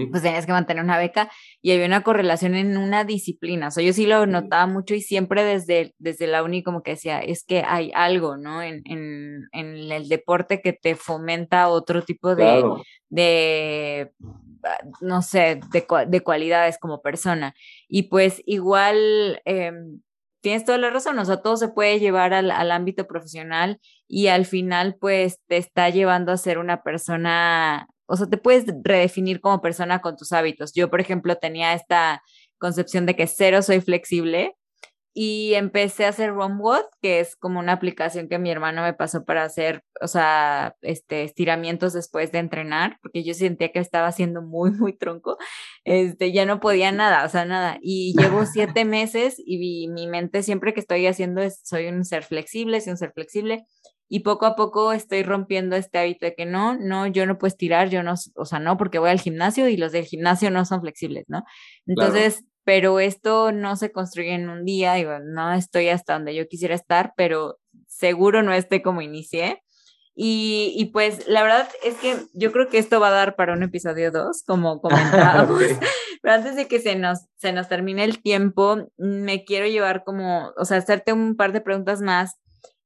Pues tenías que mantener una beca y había una correlación en una disciplina. O sea, yo sí lo notaba mucho y siempre desde, desde la uni como que decía, es que hay algo, ¿no? En, en, en el deporte que te fomenta otro tipo de, de no sé, de, de, cualidades como persona. Y pues igual... Em, tienes toda la razón, o sea, todo se puede llevar al, al, ámbito profesional y al final pues te está llevando a ser una persona o sea, te puedes redefinir como persona con tus hábitos. Yo, por ejemplo, tenía esta concepción de que cero soy flexible y empecé a hacer Romwood, que es como una aplicación que mi hermano me pasó para hacer, o sea, este, estiramientos después de entrenar, porque yo sentía que estaba haciendo muy, muy tronco, este, ya no podía nada, o sea, nada. Y llevo siete meses y mi, mente siempre que estoy haciendo es, soy un ser flexible, soy un ser flexible, y poco a poco estoy rompiendo este hábito de que no, no, yo no puedo estirar, yo no, o sea, no, porque voy al gimnasio y los del gimnasio no son flexibles, ¿no? Entonces, pero esto no se construye en un día, digo, no estoy hasta donde yo quisiera estar, pero seguro no esté como inicié. Y, y, pues la verdad es que yo creo que esto va a dar para un episodio 2, como comentábamos. Pero antes de que se nos, se nos termine el tiempo, me quiero llevar como, o sea, hacerte un par de preguntas más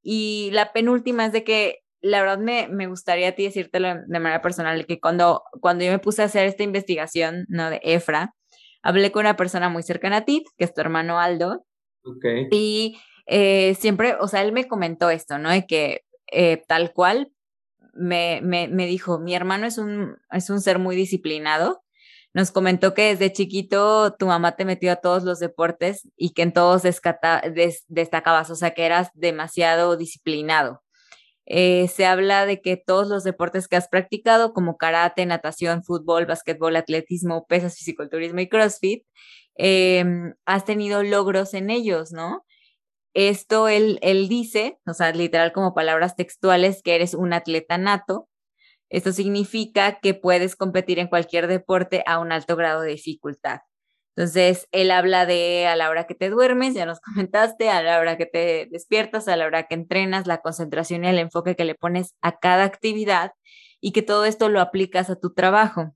y la penúltima es de que la verdad me, me gustaría a ti decírtelo de manera personal, que cuando, cuando yo me puse a hacer esta investigación, ¿no? De EFRA, hablé con una persona muy cercana a ti, que es tu hermano Aldo. Okay. Y eh, siempre, o sea, él me comentó esto, ¿no? De que eh, tal cual me, me, me, dijo, mi hermano es un, es un ser muy disciplinado nos comentó que desde chiquito tu mamá te metió a todos los deportes y que en todos destacabas, o sea, que eras demasiado disciplinado. Eh, se habla de que todos los deportes que has practicado, como karate, natación, fútbol, básquetbol, atletismo, pesas, fisiculturismo y crossfit, em, has tenido logros en ellos, ¿no? Esto él, él dice, o sea, literal como palabras textuales, que eres un atleta nato, esto significa que puedes competir en cualquier deporte a un alto grado de dificultad. Entonces, él habla de a la hora que te duermes, ya nos comentaste, a la hora que te despiertas, a la hora que entrenas, la concentración y el enfoque que le pones a cada actividad y que todo esto lo aplicas a tu trabajo.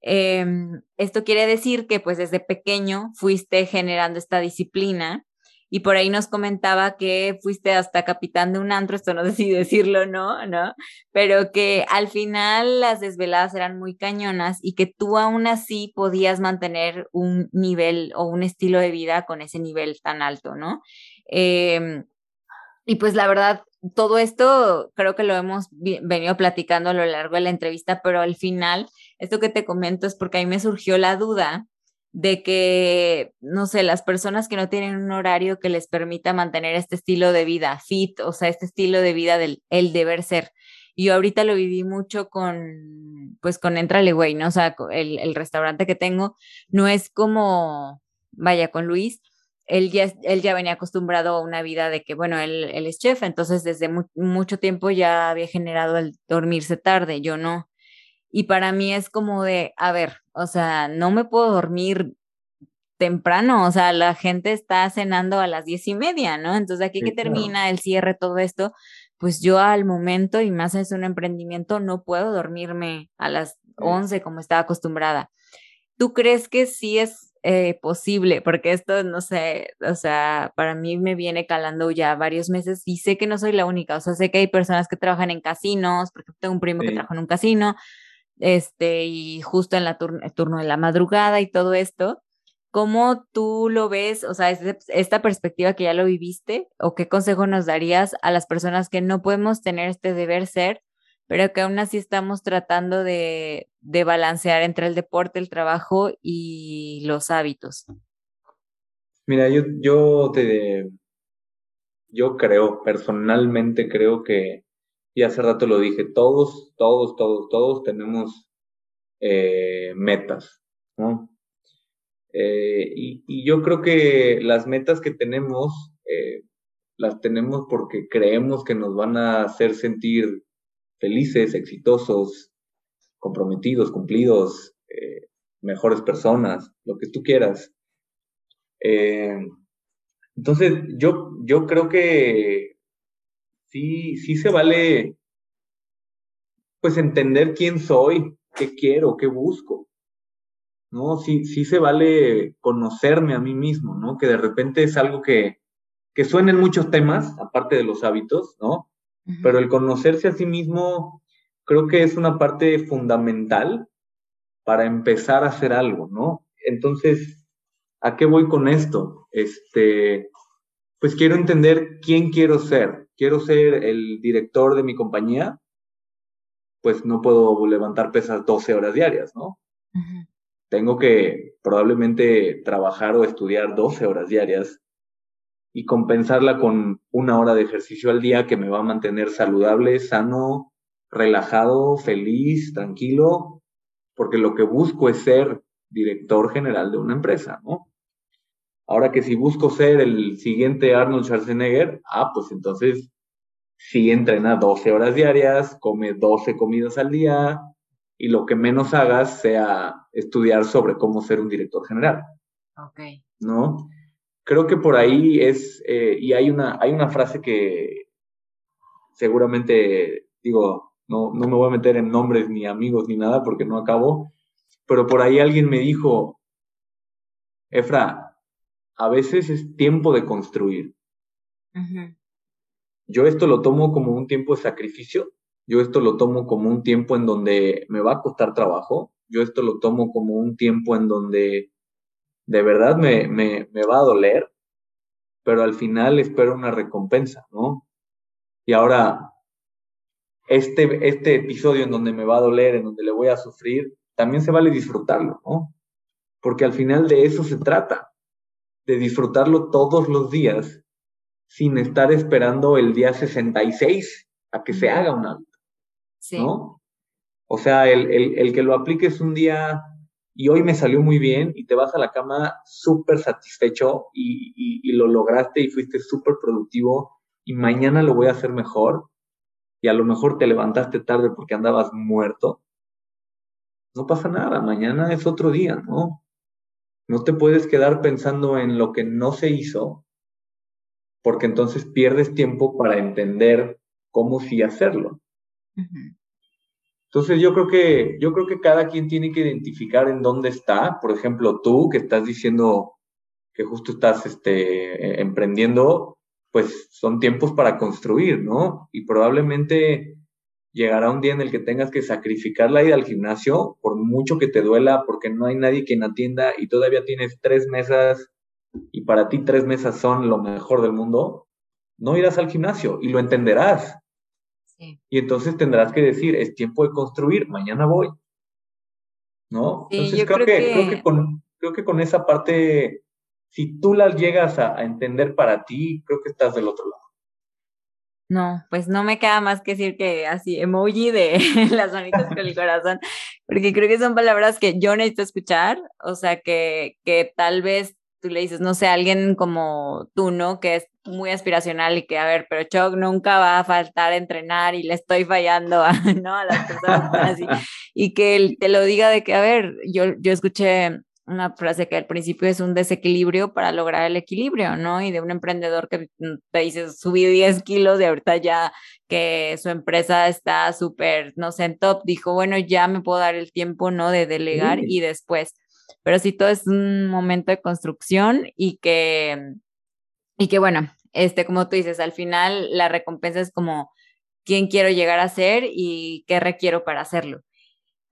Em, esto quiere decir que pues desde pequeño fuiste generando esta disciplina y por ahí nos comentaba que fuiste hasta capitán de un antro, esto no sé si decirlo no, ¿no? Pero que al final las desveladas eran muy cañonas y que tú aún así podías mantener un nivel o un estilo de vida con ese nivel tan alto, ¿no? Em, y pues la verdad, todo esto creo que lo hemos venido platicando a lo largo de la entrevista, pero al final, esto que te comento es porque a mí me surgió la duda de que, no sé, las personas que no tienen un horario que les permita mantener este estilo de vida fit, o sea, este estilo de vida del el deber ser. Yo ahorita lo viví mucho con, pues con Entrale Güey, ¿no? O sea, el, el, restaurante que tengo no es como, vaya, con Luis, él ya, él ya venía acostumbrado a una vida de que, bueno, él, él es chef, entonces desde mucho tiempo ya había generado el dormirse tarde, yo no. Y para mí es como de, a ver, o sea, no me puedo dormir temprano, o sea, la gente está cenando a las diez y media, ¿no? Entonces aquí que termina el cierre, todo esto, pues yo al momento, y más es un emprendimiento, no puedo dormirme a las once como estaba acostumbrada. ¿Tú crees que sí es eh, posible? Porque esto, no sé, o sea, para mí me viene calando ya varios meses y sé que no soy la única, o sea, sé que hay personas que trabajan en casinos, porque tengo un primo que trabaja en un casino, este, y justo en la el turno de la madrugada y todo esto. ¿Cómo tú lo ves? O sea, esta perspectiva que ya lo viviste, o qué consejo nos darías a las personas que no podemos tener este deber ser, pero que aún así estamos tratando de, de balancear entre el deporte, el trabajo y los hábitos? Mira, yo, yo te, yo creo, personalmente creo que y hace rato lo dije, todos, todos, todos, todos tenemos eh, metas. Eh, y, yo creo que las metas que tenemos, eh, las tenemos porque creemos que nos van a hacer sentir felices, exitosos, comprometidos, cumplidos, mejores personas, lo que tú quieras. entonces, yo, yo creo que sí, sí se vale, pues entender quién soy, qué quiero, qué busco. ¿no? Sí, sí se vale conocerme a mí mismo, ¿no? Que de repente es algo que, que suenen muchos temas, aparte de los hábitos, ¿no? Pero el conocerse a sí mismo creo que es una parte fundamental para empezar a hacer algo, ¿no? Entonces, ¿a qué voy con esto? Este, pues quiero entender quién quiero ser. Quiero ser el director de mi compañía, pues no puedo levantar pesas 12 horas diarias, ¿no? Tengo que probablemente trabajar o estudiar 12 horas diarias y compensarla con una hora de ejercicio al día que me va a mantener saludable, sano, relajado, feliz, tranquilo, porque lo que busco es ser director general de una empresa, ¿no? Ahora que si busco ser el siguiente Arnold Schwarzenegger, ah, pues entonces sí entrena 12 horas diarias, come 12 comidas al día y lo que menos hagas sea estudiar sobre cómo ser un director general. Ok. ¿No? Creo que por ahí es, eh, y hay una, hay una frase que seguramente, digo, no, no me voy a meter en nombres ni amigos ni nada porque no acabo, pero por ahí alguien me dijo, Efra, a veces es tiempo de construir. Yo esto lo tomo como un tiempo de sacrificio, yo esto lo tomo como un tiempo en donde me va a costar trabajo, yo esto lo tomo como un tiempo en donde de verdad me, me, me va a doler, pero al final espero una recompensa, ¿no? Y ahora, este, este episodio en donde me va a doler, en donde le voy a sufrir, también se vale disfrutarlo, ¿no? Porque al final de eso se trata, de disfrutarlo todos los días sin estar esperando el día 66 a que se haga un hábito, ¿no? O sea, el, el, el que lo apliques un día y hoy me salió muy bien y te vas a la cama súper satisfecho y, y, lo lograste y fuiste súper productivo y mañana lo voy a hacer mejor y a lo mejor te levantaste tarde porque andabas muerto, no pasa nada, mañana es otro día, ¿no? No te puedes quedar pensando en lo que no se hizo porque entonces pierdes tiempo para entender cómo sí hacerlo. Entonces yo creo que yo creo que cada quien tiene que identificar en dónde está. Por ejemplo, tú que estás diciendo que justo estás este, emprendiendo, pues son tiempos para construir, ¿no? Y probablemente llegará un día en el que tengas que sacrificar la ida al gimnasio, por mucho que te duela, porque no hay nadie quien atienda y todavía tienes tres mesas y para ti tres mesas son lo mejor del mundo, no irás al gimnasio y lo entenderás. Y entonces tendrás que decir, es tiempo de construir, mañana voy. ¿No? entonces creo, que, Creo, que con, creo que con esa parte, si tú la llegas a, entender para ti, creo que estás del otro lado. No, pues no me queda más que decir que así, emoji de las manitas con el corazón, porque creo que son palabras que yo necesito escuchar, o sea, que, que tal vez tú le dices, no sé, alguien como tú, ¿no? Que es muy aspiracional y que, a ver, pero Chuck nunca va a faltar entrenar y le estoy fallando a, ¿no? a las personas así. Y que él te lo diga de que, a ver, yo, yo escuché una frase que al principio es un desequilibrio para lograr el equilibrio, ¿no? Y de un emprendedor que te dice, subí 10 kilos y ahorita ya que su empresa está súper, no sé, en top, dijo, bueno, ya me puedo dar el tiempo, ¿no? De delegar y después pero sí todo es un momento de construcción y que, y que bueno, este, como tú dices, al final la recompensa es como quién quiero llegar a ser y qué requiero para hacerlo.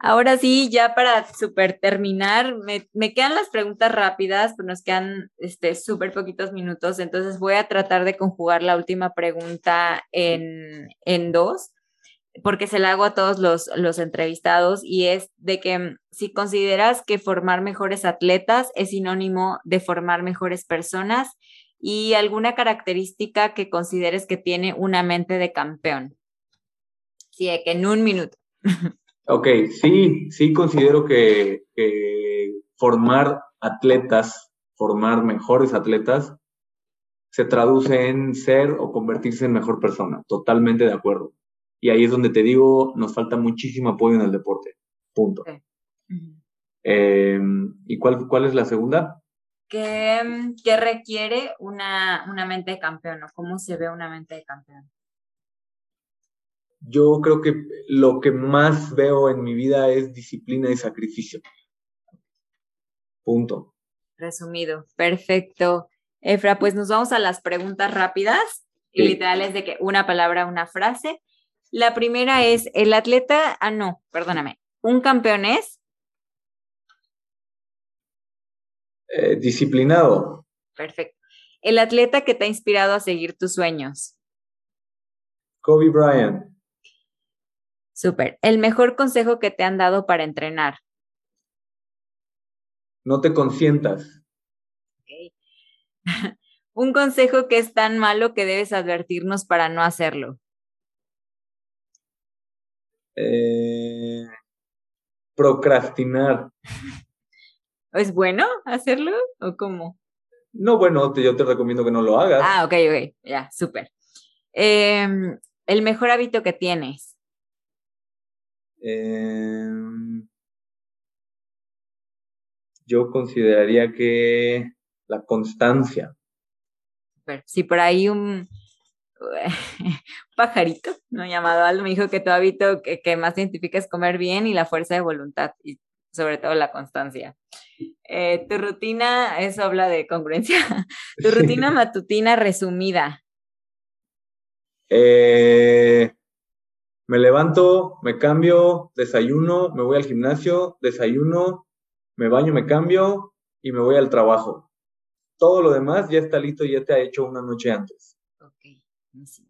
Ahora sí, ya para super terminar, me, me, quedan las preguntas rápidas, nos quedan este súper poquitos minutos, entonces voy a tratar de conjugar la última pregunta en, en dos porque se la hago a todos los, los entrevistados y es de que si consideras que formar mejores atletas es sinónimo de formar mejores personas y alguna característica que consideres que tiene una mente de campeón. Sí, que en un minuto. Ok, sí, sí considero que, formar atletas, formar mejores atletas, se traduce en ser o convertirse en mejor persona. Totalmente de acuerdo. Y ahí es donde te digo, nos falta muchísimo apoyo en el deporte. Punto. Em, ¿Y cuál, cuál es la segunda? ¿Qué, qué requiere una, una, mente de campeón o cómo se ve una mente de campeón? Yo creo que lo que más veo en mi vida es disciplina y sacrificio. Punto. Resumido, perfecto. Efra, pues nos vamos a las preguntas rápidas y literales de que una palabra, una frase. La primera es, el atleta, ah, no, perdóname, un campeón es. Eh, disciplinado. Perfecto. El atleta que te ha inspirado a seguir tus sueños. Kobe Bryant. Súper. El mejor consejo que te han dado para entrenar. No te consientas. Un consejo que es tan malo que debes advertirnos para no hacerlo. Eh, procrastinar. ¿Es bueno hacerlo o cómo? No, bueno, yo te recomiendo que no lo hagas. Ah, ok, ok, ya, súper. Em, el mejor hábito que tienes. Em, yo consideraría que la constancia. Si por ahí un, pajarito, ¿no? Llamado Aldo, me dijo que tu hábito que, que, más identifica es comer bien y la fuerza de voluntad y sobre todo la constancia. Eh, tu rutina, eso habla de congruencia. tu rutina matutina resumida. Eh, me levanto, me cambio, desayuno, me voy al gimnasio, desayuno, me baño, me cambio y me voy al trabajo todo lo demás ya está listo y ya te ha hecho una noche antes. Ok, buenísimo.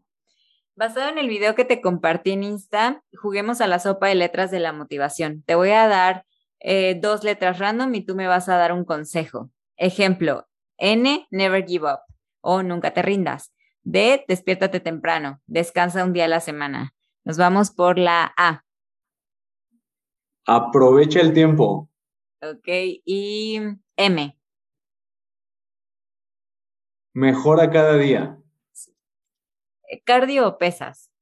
Basado en el video que te compartí en Insta, juguemos a la sopa de letras de la motivación. Te voy a dar eh, dos letras random y tú me vas a dar un consejo. Ejemplo, N, never give up o nunca te rindas. D, despiértate temprano, descansa un día a la semana. Nos vamos por la A. Aprovecha el tiempo. Ok, y M. Mejora cada día. ¿Cardio o pesas?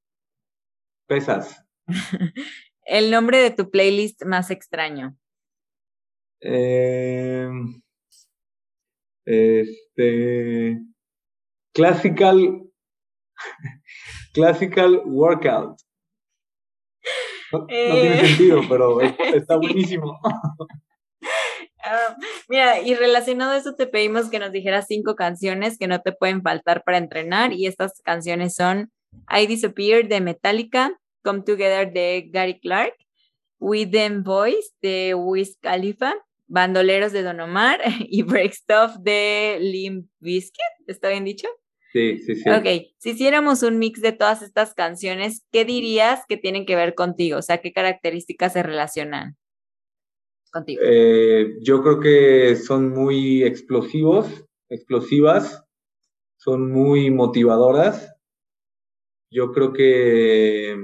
Pesas. El nombre de tu playlist más extraño. Em, este. Classical. classical Workout. No, tiene eh. sentido, pero está buenísimo. Ah, mira, y relacionado a eso te pedimos que nos dijeras cinco canciones que no te pueden faltar para entrenar y estas canciones son I Disappear de Metallica, Come Together de Gary Clark, With Them Boys de Wiz Khalifa, Bandoleros de Don Omar y Break Stuff de Limp Bizkit, ¿está bien dicho? Sí, sí, sí. Ok, si hiciéramos un mix de todas estas canciones, ¿qué dirías que tienen que ver contigo? O sea, ¿qué características se relacionan? Eh, yo creo que son muy explosivos, explosivas, son muy motivadoras. Yo creo que,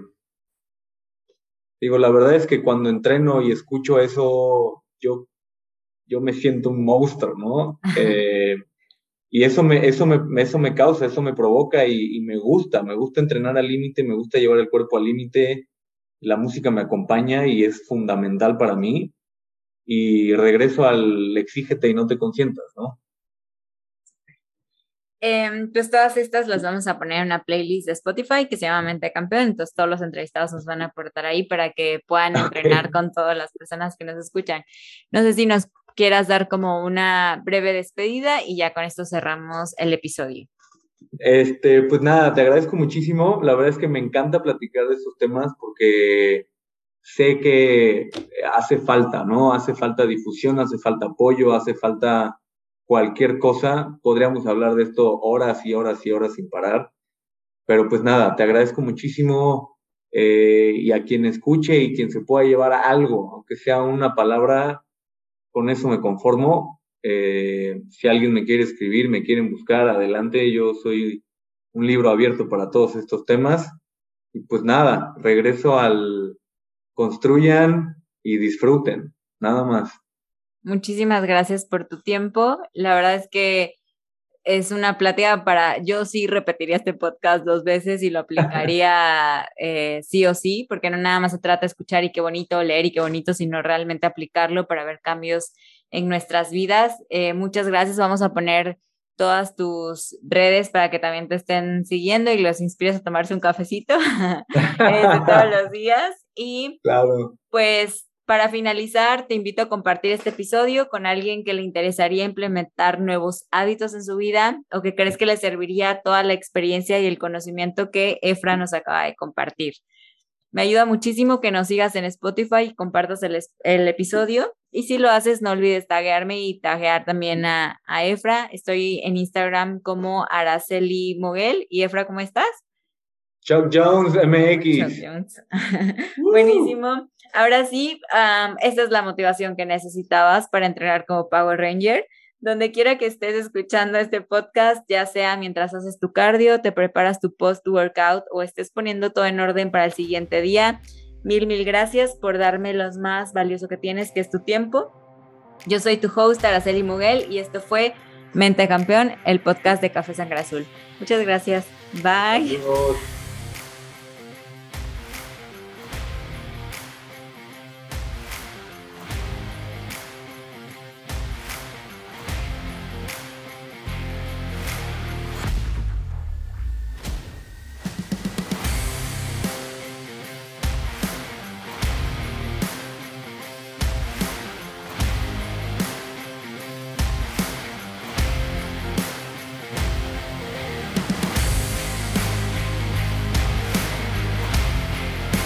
digo, la verdad es que cuando entreno y escucho eso, yo, yo me siento un monstruo, ¿no? Eh, y eso me, eso, me, eso me causa, eso me provoca y, y me gusta, me gusta entrenar al límite, me gusta llevar el cuerpo al límite, la música me acompaña y es fundamental para mí y regreso al exígete y no te consientas, ¿no? Eh, pues todas estas las vamos a poner en una playlist de Spotify que se llama Mente Campeón, entonces todos los entrevistados nos van a aportar ahí para que puedan entrenar con todas las personas que nos escuchan. No sé si nos quieras dar como una breve despedida y ya con esto cerramos el episodio. Este, pues nada, te agradezco muchísimo. La verdad es que me encanta platicar de estos temas porque sé que hace falta, ¿no? Hace falta difusión, hace falta apoyo, hace falta cualquier cosa. Podríamos hablar de esto horas y horas y horas sin parar. Pero pues nada, te agradezco muchísimo eh, y a quien escuche y quien se pueda llevar algo, aunque sea una palabra, con eso me conformo. Eh, si alguien me quiere escribir, me quieren buscar, adelante, yo soy un libro abierto para todos estos temas. Y pues nada, regreso al, construyan y disfruten, nada más. Muchísimas gracias por tu tiempo. La verdad es que es una plática para, yo sí repetiría este podcast dos veces y lo aplicaría eh, sí o sí, porque no nada más se trata de escuchar y qué bonito leer y qué bonito, sino realmente aplicarlo para ver cambios en nuestras vidas. Eh, muchas gracias. Vamos a poner todas tus redes para que también te estén siguiendo y los inspires a tomarse un cafecito eh, todos los días. Y claro. pues para finalizar, te invito a compartir este episodio con alguien que le interesaría implementar nuevos hábitos en su vida o que crees que le serviría toda la experiencia y el conocimiento que Efra nos acaba de compartir. Me ayuda muchísimo que nos sigas en Spotify y compartas el, episodio. Y si lo haces, no olvides taguearme y taguear también a, a Efra. Estoy en Instagram como Araceli Moguel. ¿Y Efra, cómo estás? Chuck Jones MX. Buenísimo. Ahora sí, esta es la motivación que necesitabas para entrenar como Power Ranger. Donde quiera que estés escuchando este podcast, ya sea mientras haces tu cardio, te preparas tu post-workout o estés poniendo todo en orden para el siguiente día, mil, mil gracias por darme lo más valioso que tienes, que es tu tiempo. Yo soy tu host, Araceli Muguel, y esto fue Mente Campeón, el podcast de Café Sangre Azul. Muchas gracias. Bye.